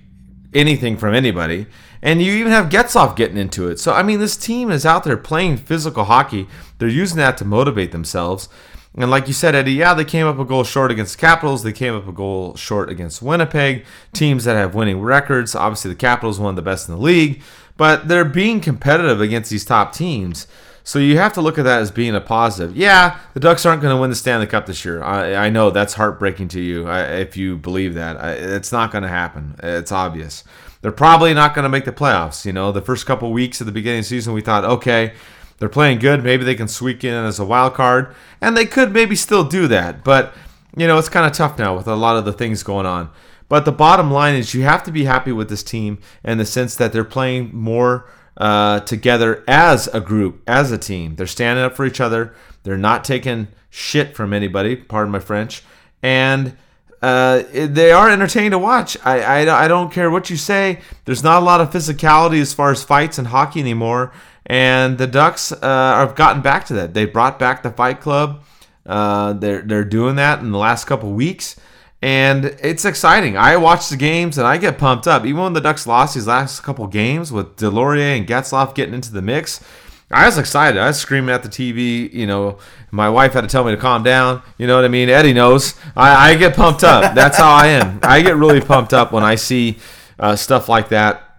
anything from anybody. And you even have Getzlaf getting into it. So, I mean, this team is out there playing physical hockey. They're using that to motivate themselves. And like you said, Eddie, yeah, they came up a goal short against the Capitals. They came up a goal short against Winnipeg. Teams that have winning records. Obviously, the Capitals one of the best in the league. But they're being competitive against these top teams. So you have to look at that as being a positive. Yeah, the Ducks aren't going to win the Stanley Cup this year. I, I know that's heartbreaking to you if you believe that. It's not going to happen. It's obvious. They're probably not going to make the playoffs. You know, the first couple weeks at the beginning of the season, we thought, okay, they're playing good. Maybe they can squeak in as a wild card, and they could maybe still do that. But you know, it's kind of tough now with a lot of the things going on. But the bottom line is, you have to be happy with this team in the sense that they're playing more uh, together as a group, as a team. They're standing up for each other. They're not taking shit from anybody. Pardon my French. And uh, they are entertaining to watch. I, I, I don't care what you say. There's not a lot of physicality as far as fights and hockey anymore. And the Ducks uh, have gotten back to that. They brought back the Fight Club. Uh, they're they're doing that in the last couple weeks and it's exciting. I watch the games and I get pumped up. Even when the Ducks lost these last couple games with Deslauriers and Getzlaf getting into the mix, I was excited. I was screaming at the TV. You know, my wife had to tell me to calm down. You know what I mean? Eddie knows. I, I get pumped up. That's how I am. I get really pumped up when I see uh, stuff like that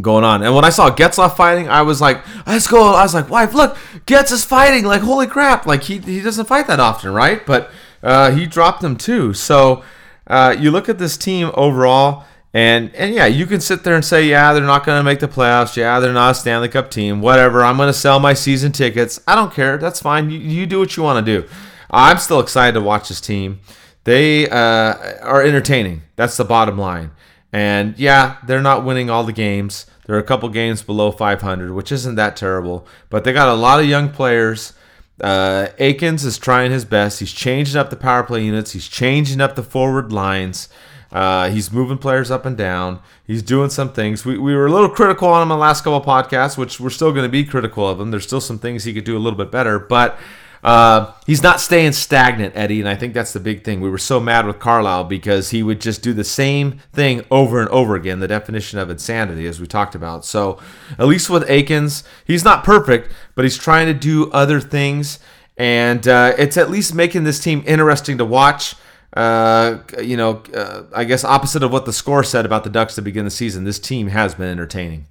going on. And when I saw Getzlaf fighting, I was like, let's go. I was like, wife, look, Getz is fighting. Like, holy crap. Like, he, he doesn't fight that often, right? But uh, he dropped them too. So uh, you look at this team overall, and and yeah, you can sit there and say, yeah, they're not going to make the playoffs. Yeah, they're not a Stanley Cup team. Whatever. I'm going to sell my season tickets. I don't care. That's fine. You, you do what you want to do. I'm still excited to watch this team. They uh, are entertaining. That's the bottom line. And yeah, they're not winning all the games. They're a couple games below 500, which isn't that terrible. But they got a lot of young players. Uh, Eakins is trying his best. He's changing up the power play units. He's changing up the forward lines. Uh, he's moving players up and down. He's doing some things. We, we were a little critical on him in the last couple podcasts, which we're still going to be critical of him. There's still some things he could do a little bit better, but uh, he's not staying stagnant, Eddie, and I think that's the big thing. We were so mad with Carlyle because he would just do the same thing over and over again, the definition of insanity, as we talked about. So, at least with Eakins, he's not perfect, but he's trying to do other things, and uh, it's at least making this team interesting to watch. Uh, you know, uh, I guess opposite of what the score said about the Ducks to begin the season, this team has been entertaining.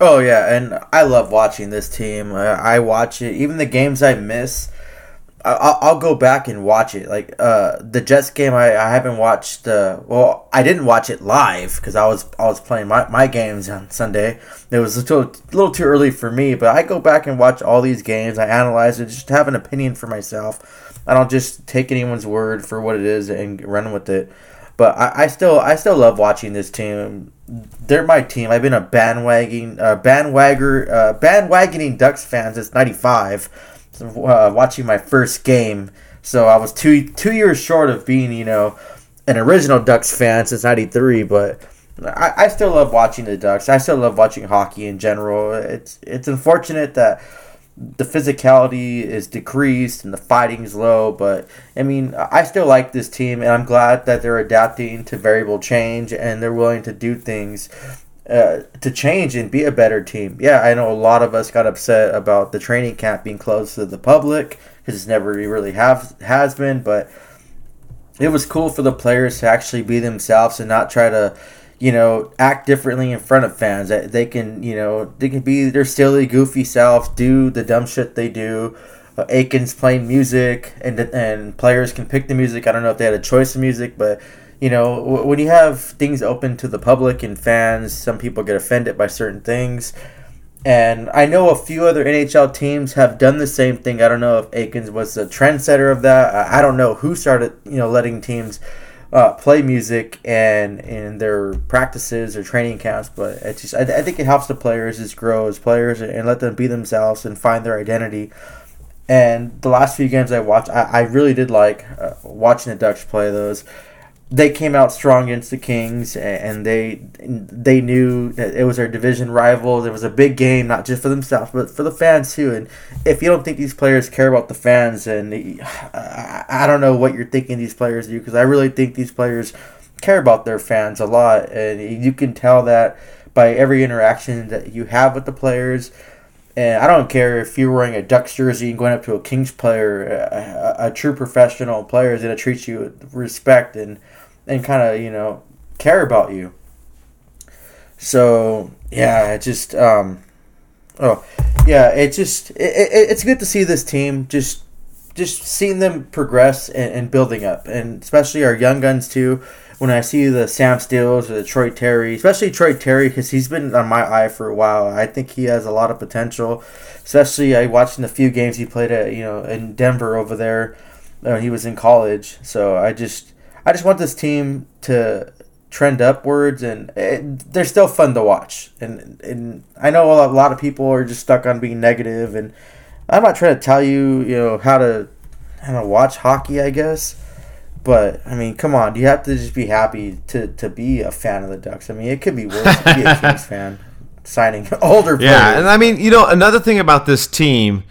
Oh yeah, and I love watching this team. I watch it, even the games I miss. I'll, I'll go back and watch it. Like uh, the Jets game, I, I haven't watched. Uh, well, I didn't watch it live because I was I was playing my, my games on Sunday. It was a little, a little too early for me, but I go back and watch all these games. I analyze it, just have an opinion for myself. I don't just take anyone's word for what it is and run with it. But I, I still I still love watching this team. They're my team. I've been a bandwagon uh, bandwagger uh, bandwagoning Ducks fan since '95. Uh, watching my first game, so I was two two years short of being you know an original Ducks fan since '93. But I, I still love watching the Ducks. I still love watching hockey in general. It's it's unfortunate that the physicality is decreased and the fighting's low. But I mean, I still like this team, and I'm glad that they're adapting to variable change and they're willing to do things uh, to change and be a better team. Yeah, I know a lot of us got upset about the training camp being closed to the public because it's never really have has been, but it was cool for the players to actually be themselves and not try to you know, act differently in front of fans. That they can, you know, they can be their silly, goofy self, do the dumb shit they do. Uh, Eakins playing music, and and players can pick the music. I don't know if they had a choice of music, but you know, when you have things open to the public and fans, some people get offended by certain things. And I know a few other NHL teams have done the same thing. I don't know if Eakins was the trendsetter of that. I don't know who started, you know, letting teams uh, play music and in their practices or training camps. But it's just I, I think it helps the players just grow as players and let them be themselves and find their identity. And the last few games I watched, I, I really did like uh, watching the Ducks play those they came out strong against the Kings, and they they knew that it was their division rivals. It was a big game, not just for themselves, but for the fans too. And if you don't think these players care about the fans, and I don't know what you're thinking these players do, because I really think these players care about their fans a lot, and you can tell that by every interaction that you have with the players. And I don't care if you're wearing a Ducks jersey and going up to a Kings player, a, a, a true professional player is going to treat you with respect and and kind of you know care about you. So yeah, it just um, oh yeah, it just it, it, it's good to see this team just just seeing them progress and, and building up, and especially our young guns too. When I see the Sam Steels or the Troy Terry, especially Troy Terry, because he's been on my eye for a while. I think he has a lot of potential. Especially I watched in the few games he played at you know in Denver over there. when he was in college, so I just I just want this team to trend upwards, and it, they're still fun to watch. And and I know a lot of people are just stuck on being negative, and I'm not trying to tell you, you know, how to how to watch hockey. I guess. But I mean, come on! You have to just be happy to, to be a fan of the Ducks. I mean, it could be worse to be a Kings fan signing older players. Yeah, and I mean, you know, another thing about this team,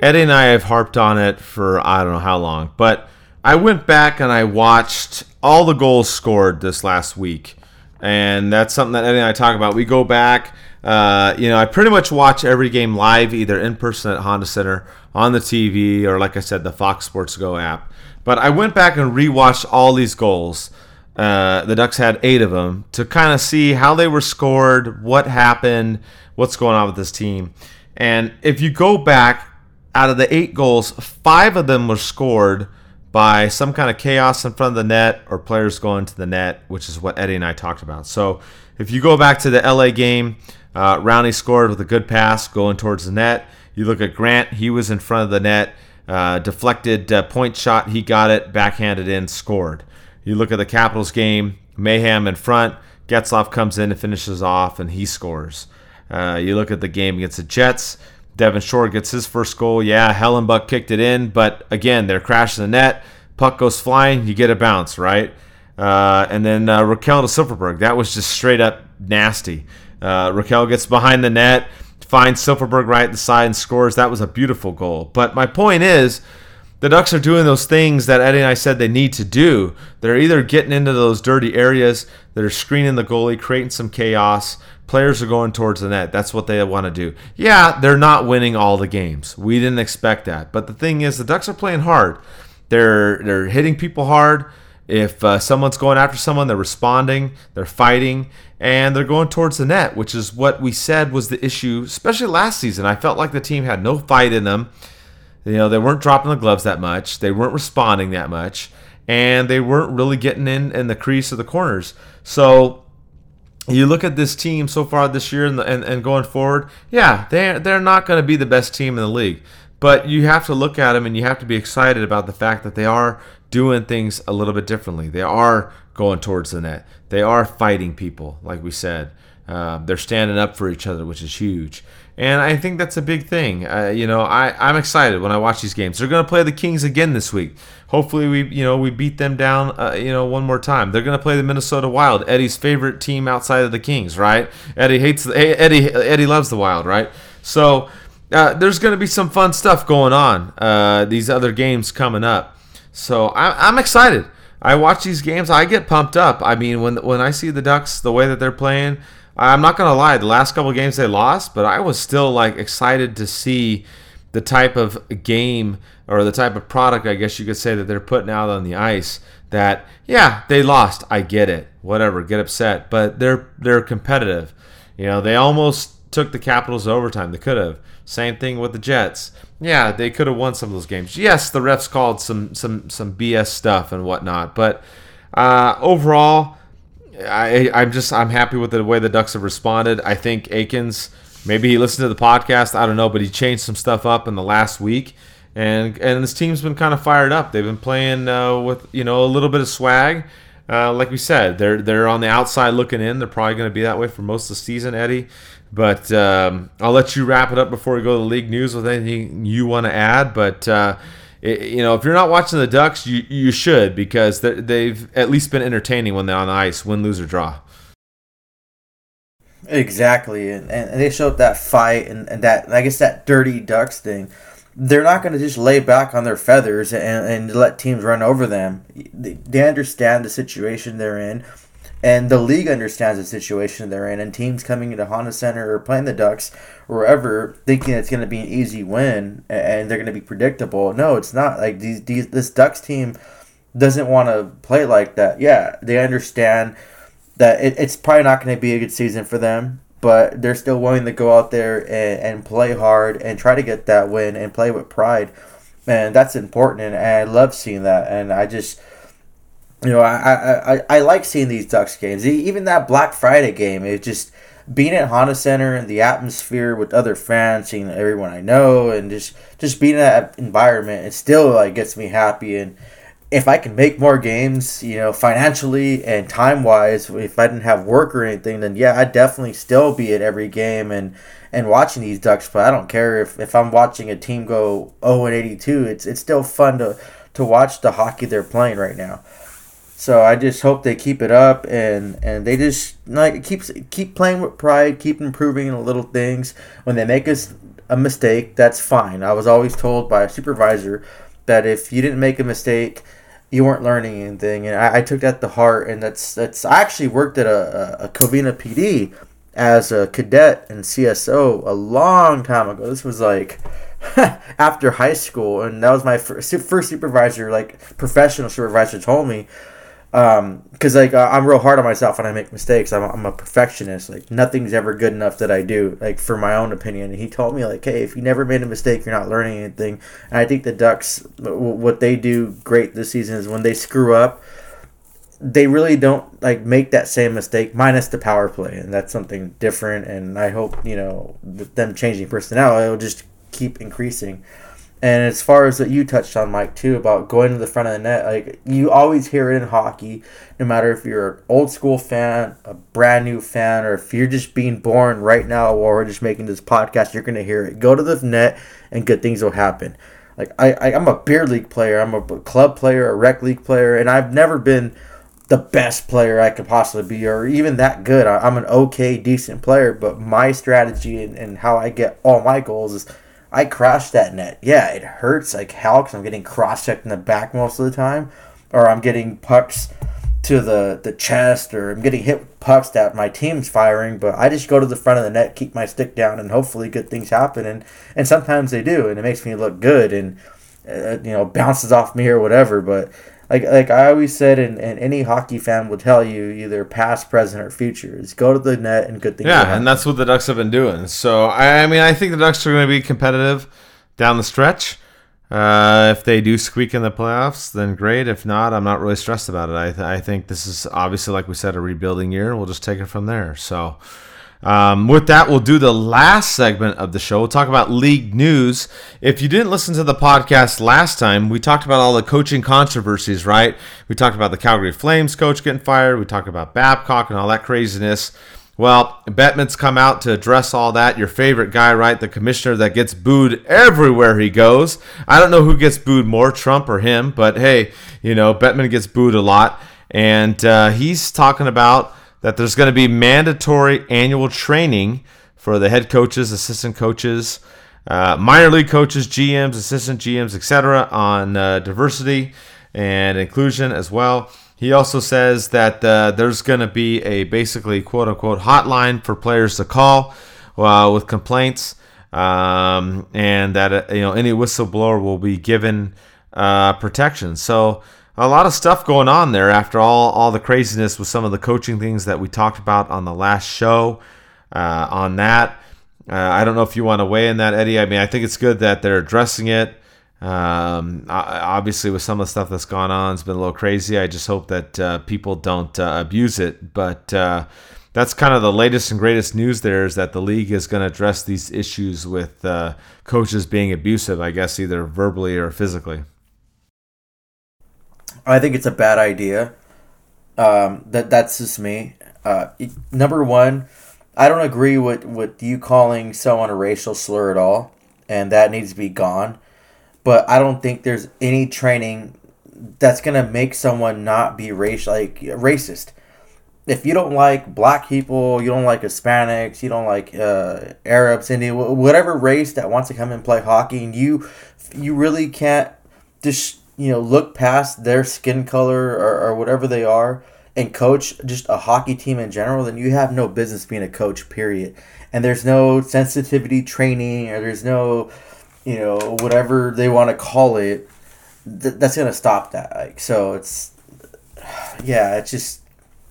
Eddie and I have harped on it for I don't know how long, but I went back and I watched all the goals scored this last week, and that's something that Eddie and I talk about. We go back. Uh, you know, I pretty much watch every game live, either in person at Honda Center, on the TV, or like I said, the Fox Sports Go app. But I went back and rewatched all these goals. Uh, the Ducks had eight of them to kind of see how they were scored, what happened, what's going on with this team. And if you go back, out of the eight goals, five of them were scored by some kind of chaos in front of the net or players going to the net, which is what Eddie and I talked about. So if you go back to the LA game, uh, Rowney scored with a good pass going towards the net. You look at Grant, he was in front of the net, uh, deflected uh, point shot, he got it, backhanded in, scored. You look at the Capitals game, Mayhem in front, Getzlaf comes in and finishes off, and he scores. Uh, you look at the game against the Jets, Devin Shore gets his first goal. Yeah, Hellebuyck kicked it in, but again, they're crashing the net. Puck goes flying, you get a bounce, right? Uh, and then uh, Rakell to Silfverberg. That was just straight up nasty. Uh, Rakell gets behind the net, finds Silfverberg right at the side and scores. That was a beautiful goal. But my point is, the Ducks are doing those things that Eddie and I said they need to do. They're either getting into those dirty areas, they're screening the goalie, creating some chaos, Players are going towards the net. That's what they want to do. Yeah, they're not winning all the games. We didn't expect that. But the thing is, the Ducks are playing hard. They're they're hitting people hard. If uh, someone's going after someone, they're responding, they're fighting, and they're going towards the net, which is what we said was the issue, especially last season. I felt like the team had no fight in them. You know, they weren't dropping the gloves that much, they weren't responding that much, and they weren't really getting in in the crease of the corners. So you look at this team so far this year and, and, and going forward, yeah, they're, they're not going to be the best team in the league. But you have to look at them and you have to be excited about the fact that they are doing things a little bit differently. They are going towards the net. They are fighting people, like we said. Uh, they're standing up for each other, which is huge. And I think that's a big thing. Uh, you know, I, I'm excited when I watch these games. They're going to play the Kings again this week. Hopefully, we you know we beat them down. Uh, you know, one more time. They're going to play the Minnesota Wild, Eddie's favorite team outside of the Kings, right? Eddie hates the, Eddie Eddie loves the Wild, right? So uh, there's going to be some fun stuff going on. Uh, these other games coming up, so I, I'm excited. I watch these games, I get pumped up. I mean, when when I see the Ducks, the way that they're playing, I'm not gonna lie. The last couple games they lost, but I was still like excited to see the type of game or the type of product, I guess you could say, that they're putting out on the ice. That yeah, they lost. I get it. Whatever, get upset, but they're they're competitive. You know, they almost took the Capitals overtime. They could have. Same thing with the Jets. Yeah, they could have won some of those games. Yes, the refs called some some some BS stuff and whatnot, but uh, overall, I, I'm just I'm happy with the way the Ducks have responded. I think Eakins maybe he listened to the podcast. I don't know, but he changed some stuff up in the last week, and and this team's been kind of fired up. They've been playing uh, with you know a little bit of swag. Uh, like we said, they're they're on the outside looking in. They're probably going to be that way for most of the season, Eddie. But um, I'll let you wrap it up before we go to the league news with anything you want to add. But uh, you know, if you're not watching the Ducks, you you should because they've at least been entertaining when they're on the ice, win, lose, or draw. Exactly, and, and they showed that fight and, and that I guess that dirty Ducks thing. They're not going to just lay back on their feathers and, and let teams run over them. They, they understand the situation they're in and the league understands the situation they're in, and teams coming into Honda Center or playing the Ducks or wherever thinking it's going to be an easy win and they're going to be predictable. No, it's not. Like these, these this Ducks team doesn't want to play like that. Yeah, they understand that it, it's probably not going to be a good season for them, but they're still willing to go out there and, and play hard and try to get that win and play with pride. And that's important, and, and I love seeing that. And I just you know, I, I, I like seeing these Ducks games. Even that Black Friday game, it just being at Honda Center and the atmosphere with other fans, seeing everyone I know, and just just being in that environment, it still like gets me happy. And if I can make more games, you know, financially and time wise, if I didn't have work or anything, then yeah, I'd definitely still be at every game and and watching these Ducks play. I don't care if, if I'm watching a team go 0 and 82. It's it's still fun to to watch the hockey they're playing right now. So I just hope they keep it up and and they just like keeps keep playing with pride, keep improving in the little things. When they make us a mistake, that's fine. I was always told by a supervisor that if you didn't make a mistake, you weren't learning anything, and I, I took that to heart. And that's that's I actually worked at a, a Covina PD as a cadet and CSO a long time ago. This was like after high school, and that was my first, first supervisor, like professional supervisor, told me um because like uh, i'm real hard on myself when i make mistakes. I'm, I'm a perfectionist. Like nothing's ever good enough that i do like for my own opinion. And he told me like hey if you never made a mistake you're not learning anything. And i think the ducks what they do great this season is when they screw up they really don't like make that same mistake minus the power play and that's something different. And i hope you know with them changing personnel it'll just keep increasing and as far as what you touched on, Mike, too, about going to the front of the net, like you always hear it in hockey, no matter if you're an old school fan, a brand new fan, or if you're just being born right now while we're just making this podcast, you're going to hear it. Go to the net and good things will happen. Like, I, I, I'm a beer league player, I'm a club player, a rec league player, and I've never been the best player I could possibly be, or even that good. I, am an okay, decent player, but my strategy and, and how I get all my goals is I crashed that net. Yeah, it hurts like hell because I'm getting cross checked in the back most of the time, or I'm getting pucks to the, the chest, or I'm getting hit with pucks that my team's firing. But I just go to the front of the net, keep my stick down, and hopefully good things happen. And, and sometimes they do, and it makes me look good, and uh, you know bounces off me or whatever. But like like I always said, and, and any hockey fan will tell you, either past, present, or future, is go to the net and good things. Yeah, and that's what the Ducks have been doing. So I, I mean, I think the Ducks are going to be competitive down the stretch. Uh, if they do squeak in the playoffs, then great. If not, I'm not really stressed about it. I, th- I think this is obviously, like we said, a rebuilding year. We'll just take it from there. So. Um, with that, we'll do the last segment of the show. We'll talk about league news. If you didn't listen to the podcast last time, we talked about all the coaching controversies, right? We talked about the Calgary Flames coach getting fired. We talked about Babcock and all that craziness. Well, Bettman's come out to address all that. Your favorite guy, right? The commissioner that gets booed everywhere he goes. I don't know who gets booed more, Trump or him, but hey, you know, Bettman gets booed a lot. And uh, he's talking about that there's going to be mandatory annual training for the head coaches, assistant coaches, uh, minor league coaches, GMs, assistant GMs, etc., on uh, diversity and inclusion as well. He also says that uh, there's going to be a basically quote unquote hotline for players to call uh, with complaints, um, and that uh, you know any whistleblower will be given uh, protection. So a lot of stuff going on there after all all the craziness with some of the coaching things that we talked about on the last show. Uh, on that, uh, I don't know if you want to weigh in that, Eddie. I mean, I think it's good that they're addressing it. Um, obviously, with some of the stuff that's gone on, it's been a little crazy. I just hope that uh, people don't uh, abuse it. But uh, that's kind of the latest and greatest news. There is that the league is going to address these issues with uh, coaches being abusive. I guess either verbally or physically. I think it's a bad idea. Um, that that's just me. Uh, number one, I don't agree with with you calling someone a racial slur at all, and that needs to be gone but I don't think there's any training that's gonna make someone not be racial like racist. If you don't like black people, you don't like Hispanics, you don't like uh, Arabs, Indian, whatever race that wants to come and play hockey, and you you really can't just you know look past their skin color or, or whatever they are and coach just a hockey team in general, then you have no business being a coach. Period. And there's no sensitivity training, or there's no you know, whatever they want to call it, th- that's gonna stop that. Like, so it's, yeah, it's just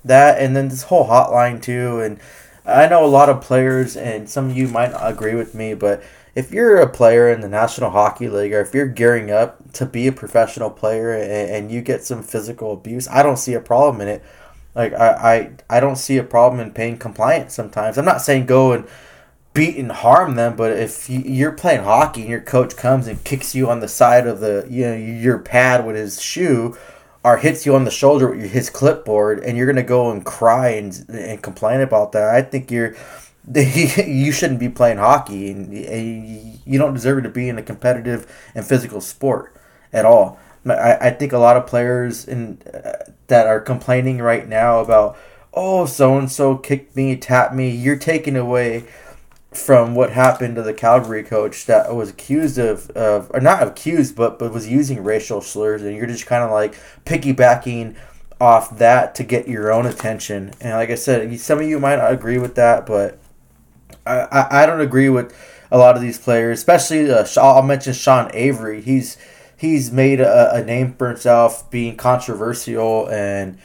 that, and then this whole hotline too. And I know a lot of players, and some of you might agree with me, but if you're a player in the National Hockey League, or if you're gearing up to be a professional player, and, and you get some physical abuse, I don't see a problem in it. Like I, I, I don't see a problem in paying compliance sometimes. I'm not saying go and beat and harm them. But if you're playing hockey and your coach comes and kicks you on the side of the you know your pad with his shoe, or hits you on the shoulder with his clipboard, and you're gonna go and cry and and complain about that, I think you're you shouldn't be playing hockey, and you don't deserve to be in a competitive and physical sport at all. I, I think a lot of players in uh, that are complaining right now about oh so and so kicked me, tapped me. You're taking away from what happened to the Calgary coach that was accused of, of or not accused, but but was using racial slurs, and you're just kind of like piggybacking off that to get your own attention. And like I said, some of you might not agree with that, but I, I, I don't agree with a lot of these players, especially uh, I'll mention Sean Avery. He's he's made a, a name for himself being controversial and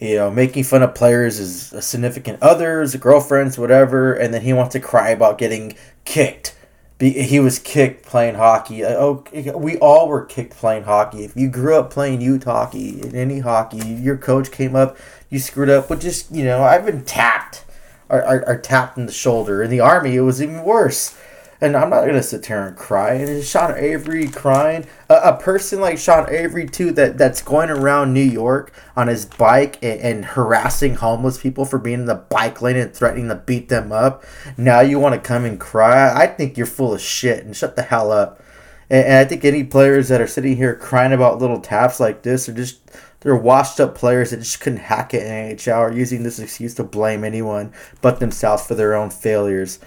you know, making fun of players as significant others, girlfriends, whatever, and then he wants to cry about getting kicked. He was kicked playing hockey. Uh, oh, we all were kicked playing hockey. If you grew up playing youth hockey, in any hockey, your coach came up, you screwed up. But just you know, I've been tapped, or, or, or tapped in the shoulder. In the army, it was even worse and I'm not gonna sit there and cry. And Sean Avery crying, a, a, person like Sean Avery too, that that's going around New York on his bike and, and, harassing homeless people for being in the bike lane and threatening to beat them up. Now you want to come and cry? I think you're full of shit and shut the hell up. And, and I think any players that are sitting here crying about little taps like this are just they're washed up players that just couldn't hack it in NHL or using this excuse to blame anyone but themselves for their own failures.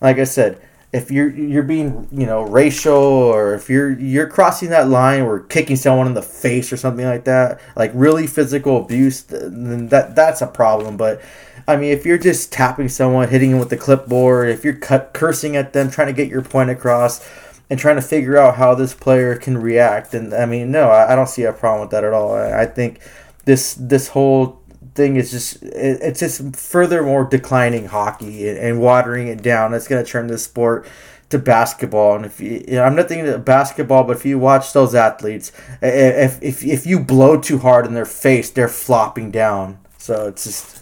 Like I said, if you're you're being you know racial or if you're you're crossing that line or kicking someone in the face or something like that like really physical abuse then that that's a problem but i mean if you're just tapping someone hitting them with the clipboard if you're cut, cursing at them trying to get your point across and trying to figure out how this player can react and i mean no i, I don't see a problem with that at all I, I think this this whole thing is just it's just furthermore declining hockey and, watering it down. It's going to turn the sport to basketball. And if you, you know, I'm not thinking of basketball, but if you watch those athletes, if, if if you blow too hard in their face, they're flopping down. So it's just.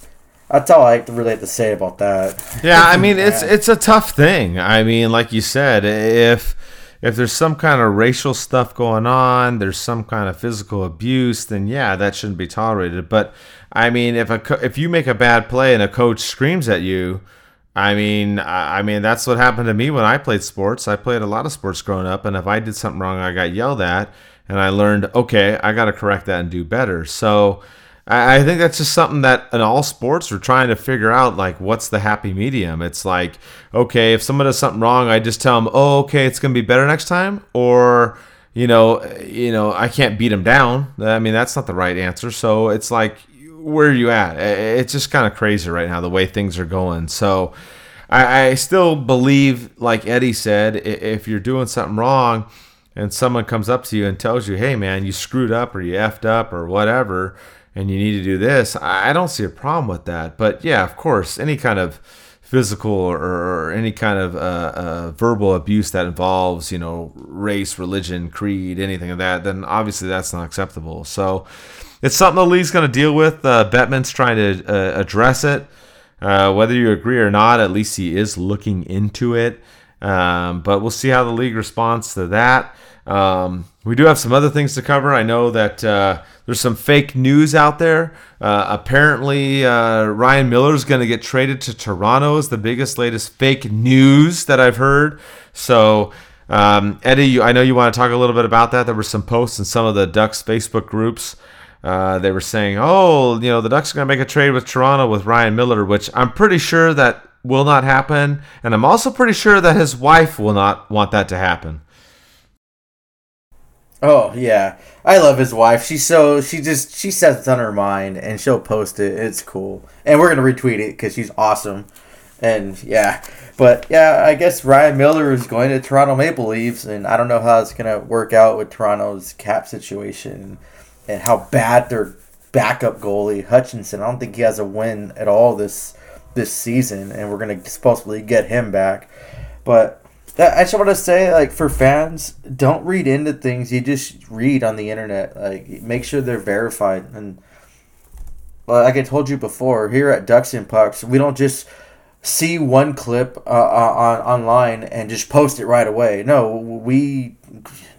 That's all I really have to say about that. Yeah, I mean it's it's a tough thing. I mean, like you said, if if there's some kind of racial stuff going on, there's some kind of physical abuse, then yeah, that shouldn't be tolerated. But I mean, if a co- if you make a bad play and a coach screams at you, I mean, I, I mean that's what happened to me when I played sports. I played a lot of sports growing up, and if I did something wrong, I got yelled at, and I learned, okay, I got to correct that and do better. So. I, I think that's just something that in all sports we're trying to figure out. Like, what's the happy medium? It's like, okay, if someone does something wrong, I just tell them, oh, okay, it's gonna be better next time, or you know, you know, I can't beat them down. I mean, that's not the right answer. So it's like, where are you at? It's just kind of crazy right now the way things are going. So I, I still believe, like Eddie said, if you're doing something wrong and someone comes up to you and tells you, hey, man, you screwed up or you effed up or whatever, and you need to do this, I don't see a problem with that. But yeah, of course, any kind of physical or, or any kind of uh, uh, verbal abuse that involves, you know, race, religion, creed, anything of that, then obviously that's not acceptable. So it's something the league's going to deal with. Uh, Bettman's trying to uh, address it. Uh, whether you agree or not, at least he is looking into it. Um, but we'll see how the league responds to that. Um, we do have some other things to cover. I know that uh, there's some fake news out there. Uh, apparently, uh, Ryan Miller is going to get traded to Toronto. Is the biggest, latest fake news that I've heard. So, um, Eddie, you, I know you want to talk a little bit about that. There were some posts in some of the Ducks Facebook groups. Uh, they were saying, "Oh, you know, the Ducks are going to make a trade with Toronto with Ryan Miller," which I'm pretty sure that will not happen, and I'm also pretty sure that his wife will not want that to happen. Oh yeah, I love his wife. She's so she just she says it's on her mind, and she'll post it. It's cool, and we're gonna retweet it because she's awesome. And yeah, but yeah, I guess Ryan Miller is going to Toronto Maple Leafs, and I don't know how it's gonna work out with Toronto's cap situation and how bad their backup goalie Hutchinson. I don't think he has a win at all this this season, and we're gonna supposedly get him back, but I just want to say, like, for fans, don't read into things you just read on the internet. Like, make sure they're verified. And, like I told you before, here at Ducks and Pucks, we don't just see one clip uh, uh, on online and just post it right away. No, we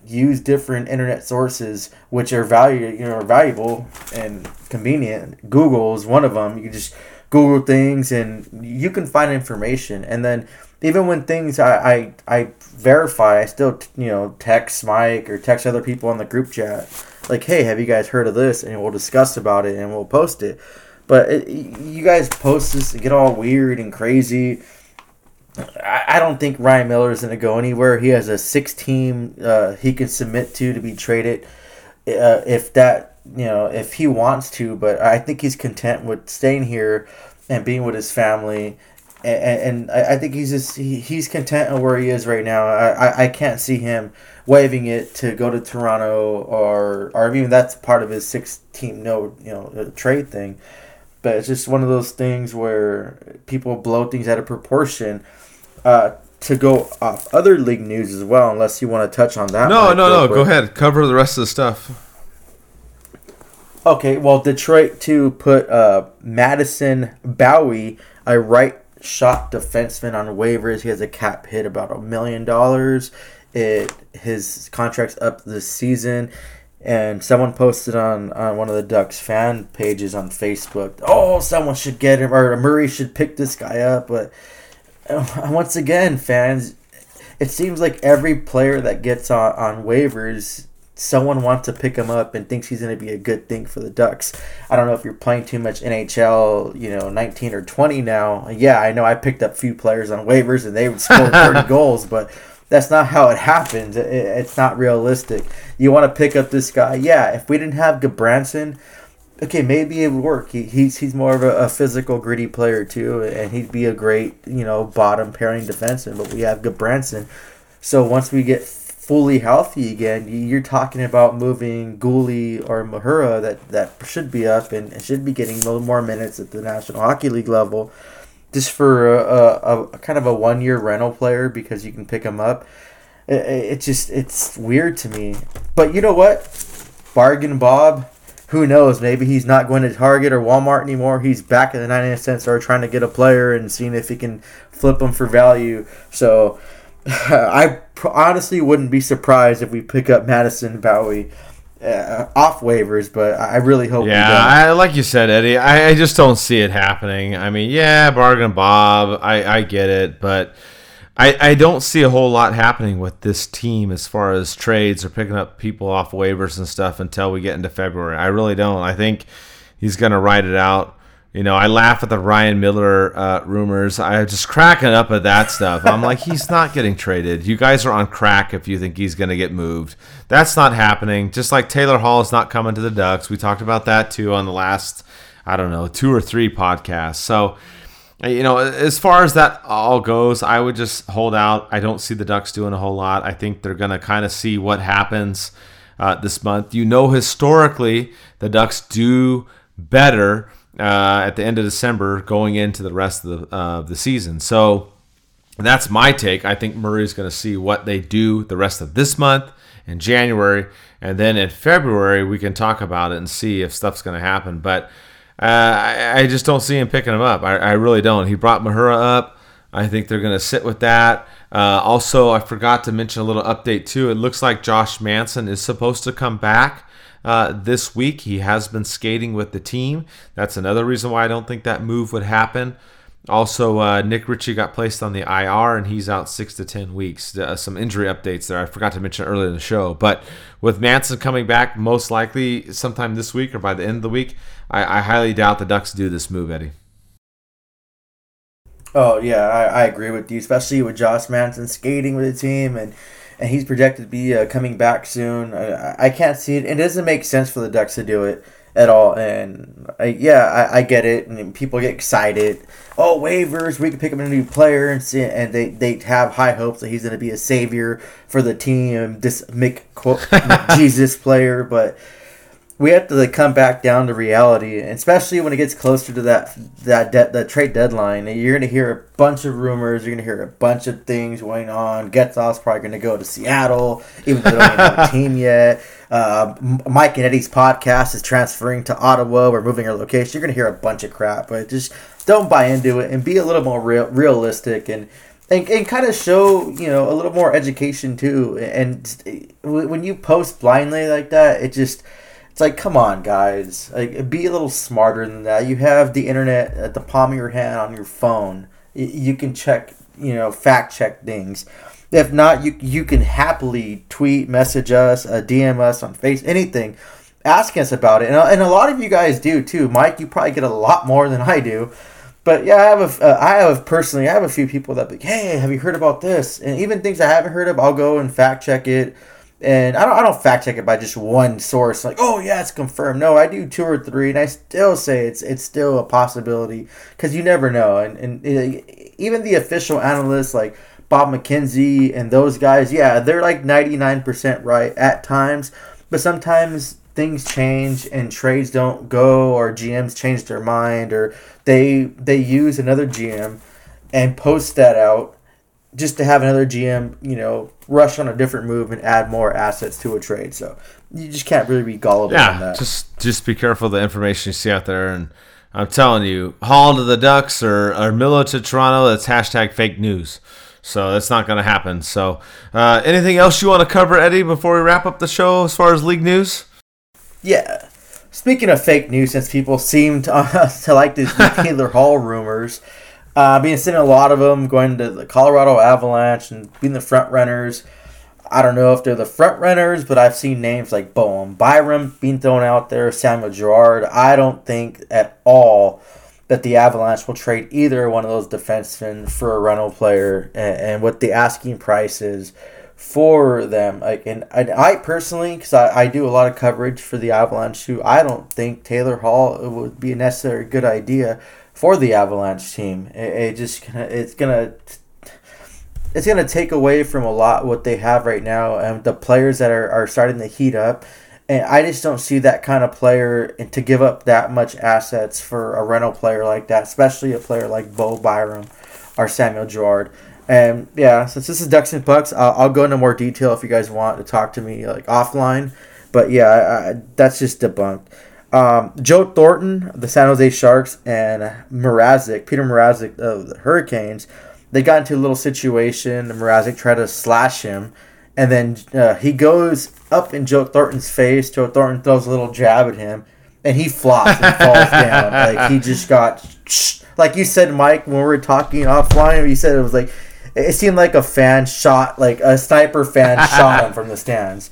use different internet sources, which are value, you know, valuable and convenient. Google is one of them. You can just Google things, and you can find information, and then even when things I, I, I verify, I still you know text Mike or text other people on the group chat like, hey, have you guys heard of this? And we'll discuss about it and we'll post it. But it, you guys post this and get all weird and crazy. I, I don't think Ryan Miller is going to go anywhere. He has a six team uh, he can submit to to be traded uh, if that you know if he wants to. But I think he's content with staying here and being with his family and, and I think he's just he, he's content on where he is right now. I, I can't see him waving it to go to Toronto or or even that's part of his six team no you know uh, trade thing. But it's just one of those things where people blow things out of proportion. Uh, to go off other league news as well, unless you want to touch on that. No, no, no. Quick. Go ahead. Cover the rest of the stuff. Okay, well, Detroit to put uh, Madison Bowey, a right shot defenseman on waivers. He has a cap hit about a million dollars. It his contract's up this season, and someone posted on on one of the Ducks fan pages on Facebook. Oh, someone should get him, or Murray should pick this guy up. But once again, fans, it seems like every player that gets on on waivers someone wants to pick him up and thinks he's going to be a good thing for the Ducks. I don't know if you're playing too much NHL, you know, 19 or 20 now. Yeah, I know I picked up a few players on waivers and they would score 30 goals, but that's not how it happens. It's not realistic. You want to pick up this guy. Yeah, if we didn't have Gudbranson, okay, maybe it would work. He, he's he's more of a, a, physical, gritty player too, and he'd be a great you know bottom pairing defenseman. But we have Gudbranson, so once we get fully healthy again, you're talking about moving Guhle or Mahura that, that should be up and, should be getting a little more minutes at the National Hockey League level just for a, a, a kind of a one year rental player because you can pick them up. It, it just, it's weird to me. But you know what? Bargain Bob, who knows? Maybe he's not going to Target or Walmart anymore. He's back at the 99 cent store trying to get a player and seeing if he can flip them for value. So, I honestly wouldn't be surprised if we pick up Madison Bowey uh, off waivers, but I really hope. Yeah, I, like you said, Eddie, I, I, just don't see it happening. I mean, yeah, bargain Bob, I, I get it, but I, I don't see a whole lot happening with this team as far as trades or picking up people off waivers and stuff until we get into February. I really don't. I think he's going to ride it out. You know, I laugh at the Ryan Miller uh, rumors. I just cracking up at that stuff. I'm like, he's not getting traded. You guys are on crack if you think he's going to get moved. That's not happening. Just like Taylor Hall is not coming to the Ducks. We talked about that too on the last, I don't know, two or three podcasts. So, you know, as far as that all goes, I would just hold out. I don't see the Ducks doing a whole lot. I think they're going to kind of see what happens uh, this month. You know, historically, the Ducks do better uh, at the end of December going into the rest of the, uh, the season. So that's my take. I think Murray's going to see what they do the rest of this month in January. And then in February, we can talk about it and see if stuff's going to happen. But uh, I, I, just don't see him picking him up. I, I really don't. He brought Mahura up. I think they're going to sit with that. Uh, also, I forgot to mention a little update too. It looks like Josh Manson is supposed to come back uh, this week. He has been skating with the team. That's another reason why I don't think that move would happen. Also, uh, Nick Ritchie got placed on the IR and he's out six to 10 weeks. Uh, some injury updates there. I forgot to mention earlier in the show. But with Manson coming back, most likely sometime this week or by the end of the week, I, I highly doubt the Ducks do this move, Eddie. Oh, yeah, I, I agree with you, especially with Josh Manson skating with the team and and he's projected to be uh, coming back soon. I, I, can't see it. It doesn't make sense for the Ducks to do it at all. And I, yeah, I, I get it. And people get excited. Oh, waivers! We can pick up a new player, and see, and they, they have high hopes that he's going to be a savior for the team, this Mick Jesus player. But we have to like, come back down to reality, especially when it gets closer to that that de- the trade deadline. You're gonna hear a bunch of rumors. You're gonna hear a bunch of things going on. Getzlaf's probably gonna go to Seattle, even though they don't have a team yet. Uh, Mike and Eddie's podcast is transferring to Ottawa. We're moving our location. You're gonna hear a bunch of crap, but just don't buy into it and be a little more real, realistic and and, and kind of show you know a little more education too. And when you post blindly like that, it just it's like, come on, guys. Like, be a little smarter than that. You have the internet at the palm of your hand on your phone. You can check, you know, fact check things. If not, you you can happily tweet, message us, uh, DM us on face, anything, asking us about it. And, and a lot of you guys do too. Mike, you probably get a lot more than I do. But yeah, I have a, uh, I have personally, I have a few people that be, hey, have you heard about this? And even things I haven't heard of, I'll go and fact check it and I don't, I don't fact check it by just one source like oh yeah it's confirmed. No i do two or three and i still say it's it's still a possibility because you never know and, and it, even the official analysts like bob mckenzie and those guys yeah they're like 99% right at times but sometimes things change and trades don't go or gms change their mind or they they use another gm and post that out just to have another GM, you know, rush on a different move and add more assets to a trade. So you just can't really be gullible yeah, on that. Just just be careful of the information you see out there. And I'm telling you, Hall to the Ducks or, or Miller to Toronto, that's hashtag fake news. So that's not going to happen. So uh, anything else you want to cover, Eddie, before we wrap up the show as far as league news? Yeah. Speaking of fake news, since people seem to, uh, to like these Taylor Hall rumors, uh, being seen a lot of them going to the Colorado Avalanche and being the front runners. I don't know if they're the front runners, but I've seen names like Bowen Byram being thrown out there, Samuel Girard. I don't think at all that the Avalanche will trade either one of those defensemen for a rental player, and, and what the asking price is for them. Like, and I, I personally, because I, I do a lot of coverage for the Avalanche too, I don't think Taylor Hall would be a necessary good idea for the Avalanche team. It, it just it's gonna it's gonna take away from a lot what they have right now and the players that are, are starting to heat up. And I just don't see that kind of player and to give up that much assets for a rental player like that, especially a player like Bo Byram or Samuel Girard. And yeah, since this is Ducks and Pucks, I'll, I'll go into more detail if you guys want to talk to me like offline. But yeah, I, I, that's just debunked. Um, Joe Thornton, the San Jose Sharks, and Mrazek, Peter Mrazek of the Hurricanes, they got into a little situation. Mrazek tried to slash him, and then uh, he goes up in Joe Thornton's face. Joe Thornton throws a little jab at him, and he flops and falls down. Like he just got, like you said, Mike, when we were talking offline, you said it was like, it seemed like a fan shot, like a sniper fan shot him from the stands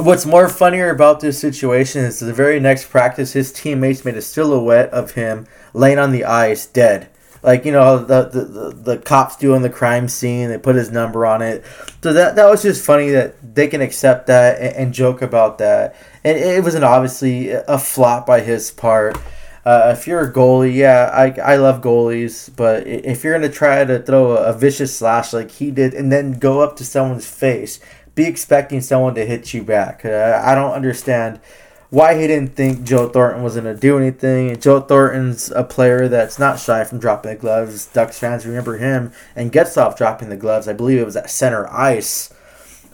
What's more funnier about this situation is the very next practice, his teammates made a silhouette of him laying on the ice, dead. Like you know the, the, the, the cops doing the crime scene, they put his number on it. So that that was just funny that they can accept that and, and joke about that. And it was an obviously a flop by his part. Uh, if you're a goalie, yeah, I, I love goalies, but if you're gonna try to throw a, a vicious slash like he did, and then go up to someone's face, be expecting someone to hit you back. Uh, I don't understand why he didn't think Joe Thornton was gonna do anything. Joe Thornton's a player that's not shy from dropping the gloves. Ducks fans remember him and Getzlaf dropping the gloves. I believe it was at center ice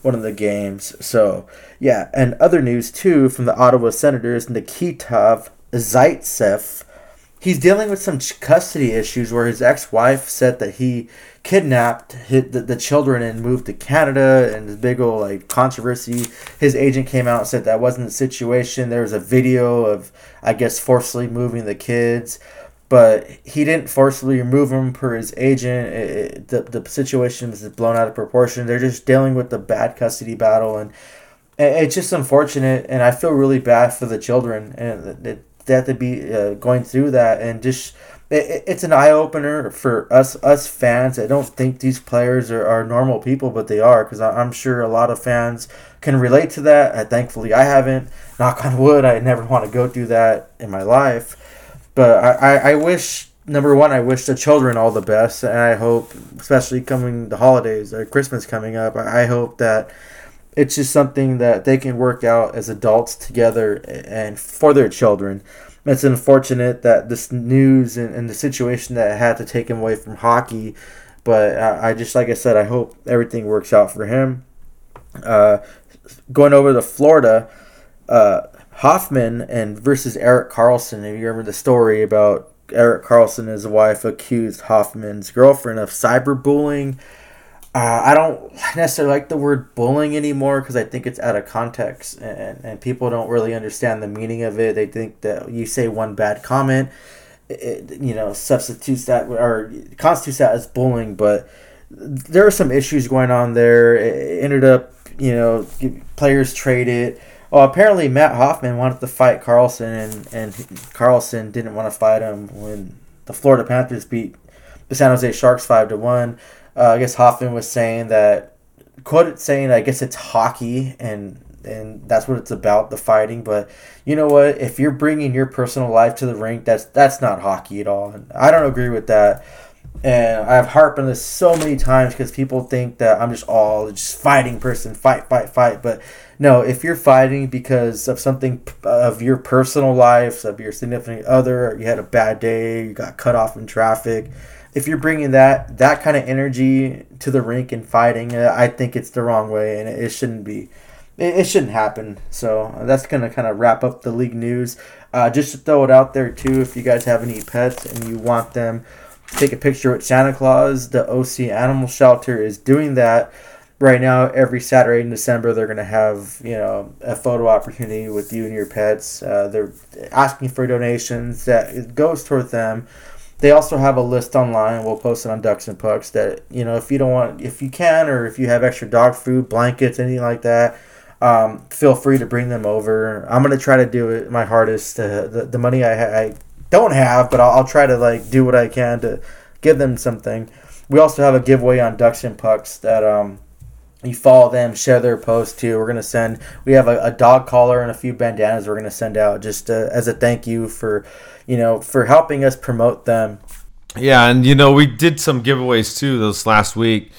one of the games. So yeah, and other news too from the Ottawa Senators, Nikita Zaitsev. He's dealing with some custody issues where his ex-wife said that he kidnapped the, children and moved to Canada and this big old like controversy. His agent came out and said that wasn't the situation. There was a video of I guess forcibly moving the kids, but he didn't forcibly remove them per his agent. It, it, the the situation was blown out of proportion. They're just dealing with the bad custody battle and it's just unfortunate and I feel really bad for the children and they have to be uh, going through that and just it, it's an eye opener for us us fans. I don't think these players are, are normal people, but they are because I'm sure a lot of fans can relate to that. Uh, thankfully, I haven't. Knock on wood, I never want to go through that in my life. But I, I, I wish number one, I wish the children all the best, and I hope, especially coming the holidays or Christmas coming up, I hope that it's just something that they can work out as adults together and for their children. It's unfortunate that this news and, and the situation that had to take him away from hockey, but I, I just like I said, I hope everything works out for him. Uh, going over to Florida, uh, Hoffman and versus Erik Karlsson. If you remember the story about Erik Karlsson and his wife accused Hoffman's girlfriend of cyberbullying uh, I don't necessarily like the word bullying anymore because I think it's out of context and, and people don't really understand the meaning of it. They think that you say one bad comment, it, you know, substitutes that or constitutes that as bullying. But there are some issues going on there. It ended up, you know, players traded. Well, apparently Matt Hoffman wanted to fight Karlsson, and, and Karlsson didn't want to fight him when the Florida Panthers beat the San Jose Sharks five to one uh, I guess Hoffman was saying that, quoted saying, I guess it's hockey and and that's what it's about the fighting. But you know what? If you're bringing your personal life to the rink that's that's not hockey at all. And i don't agree with that. And i've harped on this so many times because people think that i'm just all just fighting person fight fight fight. But no if you're fighting because of something of your personal life of your significant other you had a bad day you got cut off in traffic if you're bringing that that kind of energy to the rink and fighting, uh, I think it's the wrong way, and it, shouldn't be. It, it, shouldn't happen. So uh, that's gonna kind of wrap up the league news. Uh, just to throw it out there too, if you guys have any pets and you want them to take a picture with Santa Claus, the OC Animal Shelter is doing that right now. Every Saturday in December, they're gonna have you know a photo opportunity with you and your pets. Uh, they're asking for donations that goes toward them they also have a list online. We'll post it on Ducks and Pucks that you know if you don't want, if you can, or if you have extra dog food, blankets, anything like that, um, feel free to bring them over. I'm gonna try to do it my hardest. To, the the money I, I don't have, but I'll, I'll try to like do what I can to give them something. We also have a giveaway on Ducks and Pucks that um, you follow them, share their post too. We're gonna send. We have a, a dog collar and a few bandanas. We're gonna send out just as a thank you for you know, for helping us promote them. Yeah, and you know, we did some giveaways too this last week.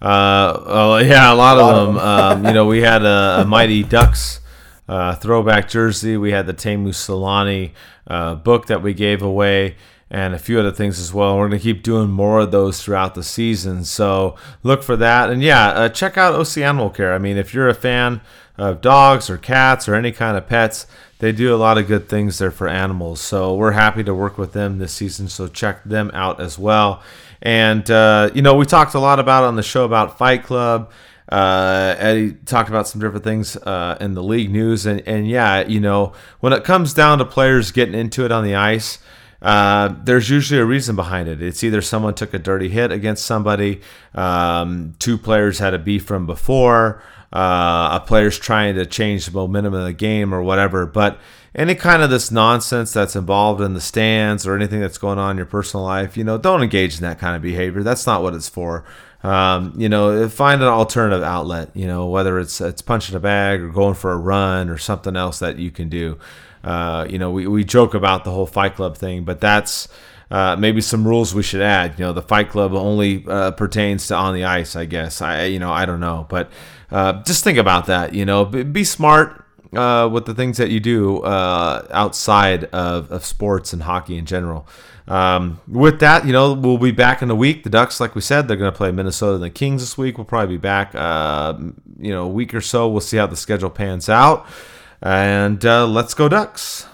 Uh, yeah, a lot, a lot of them. um, you know, we had a, a Mighty Ducks uh, throwback jersey. We had the Teemu Selanne uh, book that we gave away, and a few other things as well. We're going to keep doing more of those throughout the season. So look for that. And yeah, uh, check out OC Animal Care. I mean, if you're a fan of dogs or cats or any kind of pets, they do a lot of good things there for animals. So we're happy to work with them this season. So check them out as well. And uh, you know, we talked a lot about on the show about Fight Club. Uh, Eddie talked about some different things uh, in the league news, and and yeah, you know, when it comes down to players getting into it on the ice. Uh, there's usually a reason behind it. It's either someone took a dirty hit against somebody, um, two players had a beef from before, uh, a player's trying to change the momentum of the game or whatever. But any kind of this nonsense that's involved in the stands or anything that's going on in your personal life, you know, don't engage in that kind of behavior. That's not what it's for. Um, you know, find an alternative outlet. You know, whether it's it's punching a bag or going for a run or something else that you can do. Uh, you know, we, we joke about the whole Fight Club thing, but that's uh, maybe some rules we should add. You know, the Fight Club only uh, pertains to on the ice, I guess. I you know I don't know, but uh, just think about that. You know, be, be smart uh, with the things that you do uh, outside of, of sports and hockey in general. Um, with that, you know, we'll be back in a week. The Ducks, like we said, they're going to play Minnesota and the Kings this week. We'll probably be back, uh, you know, a week or so. We'll see how the schedule pans out. And uh, let's go, Ducks.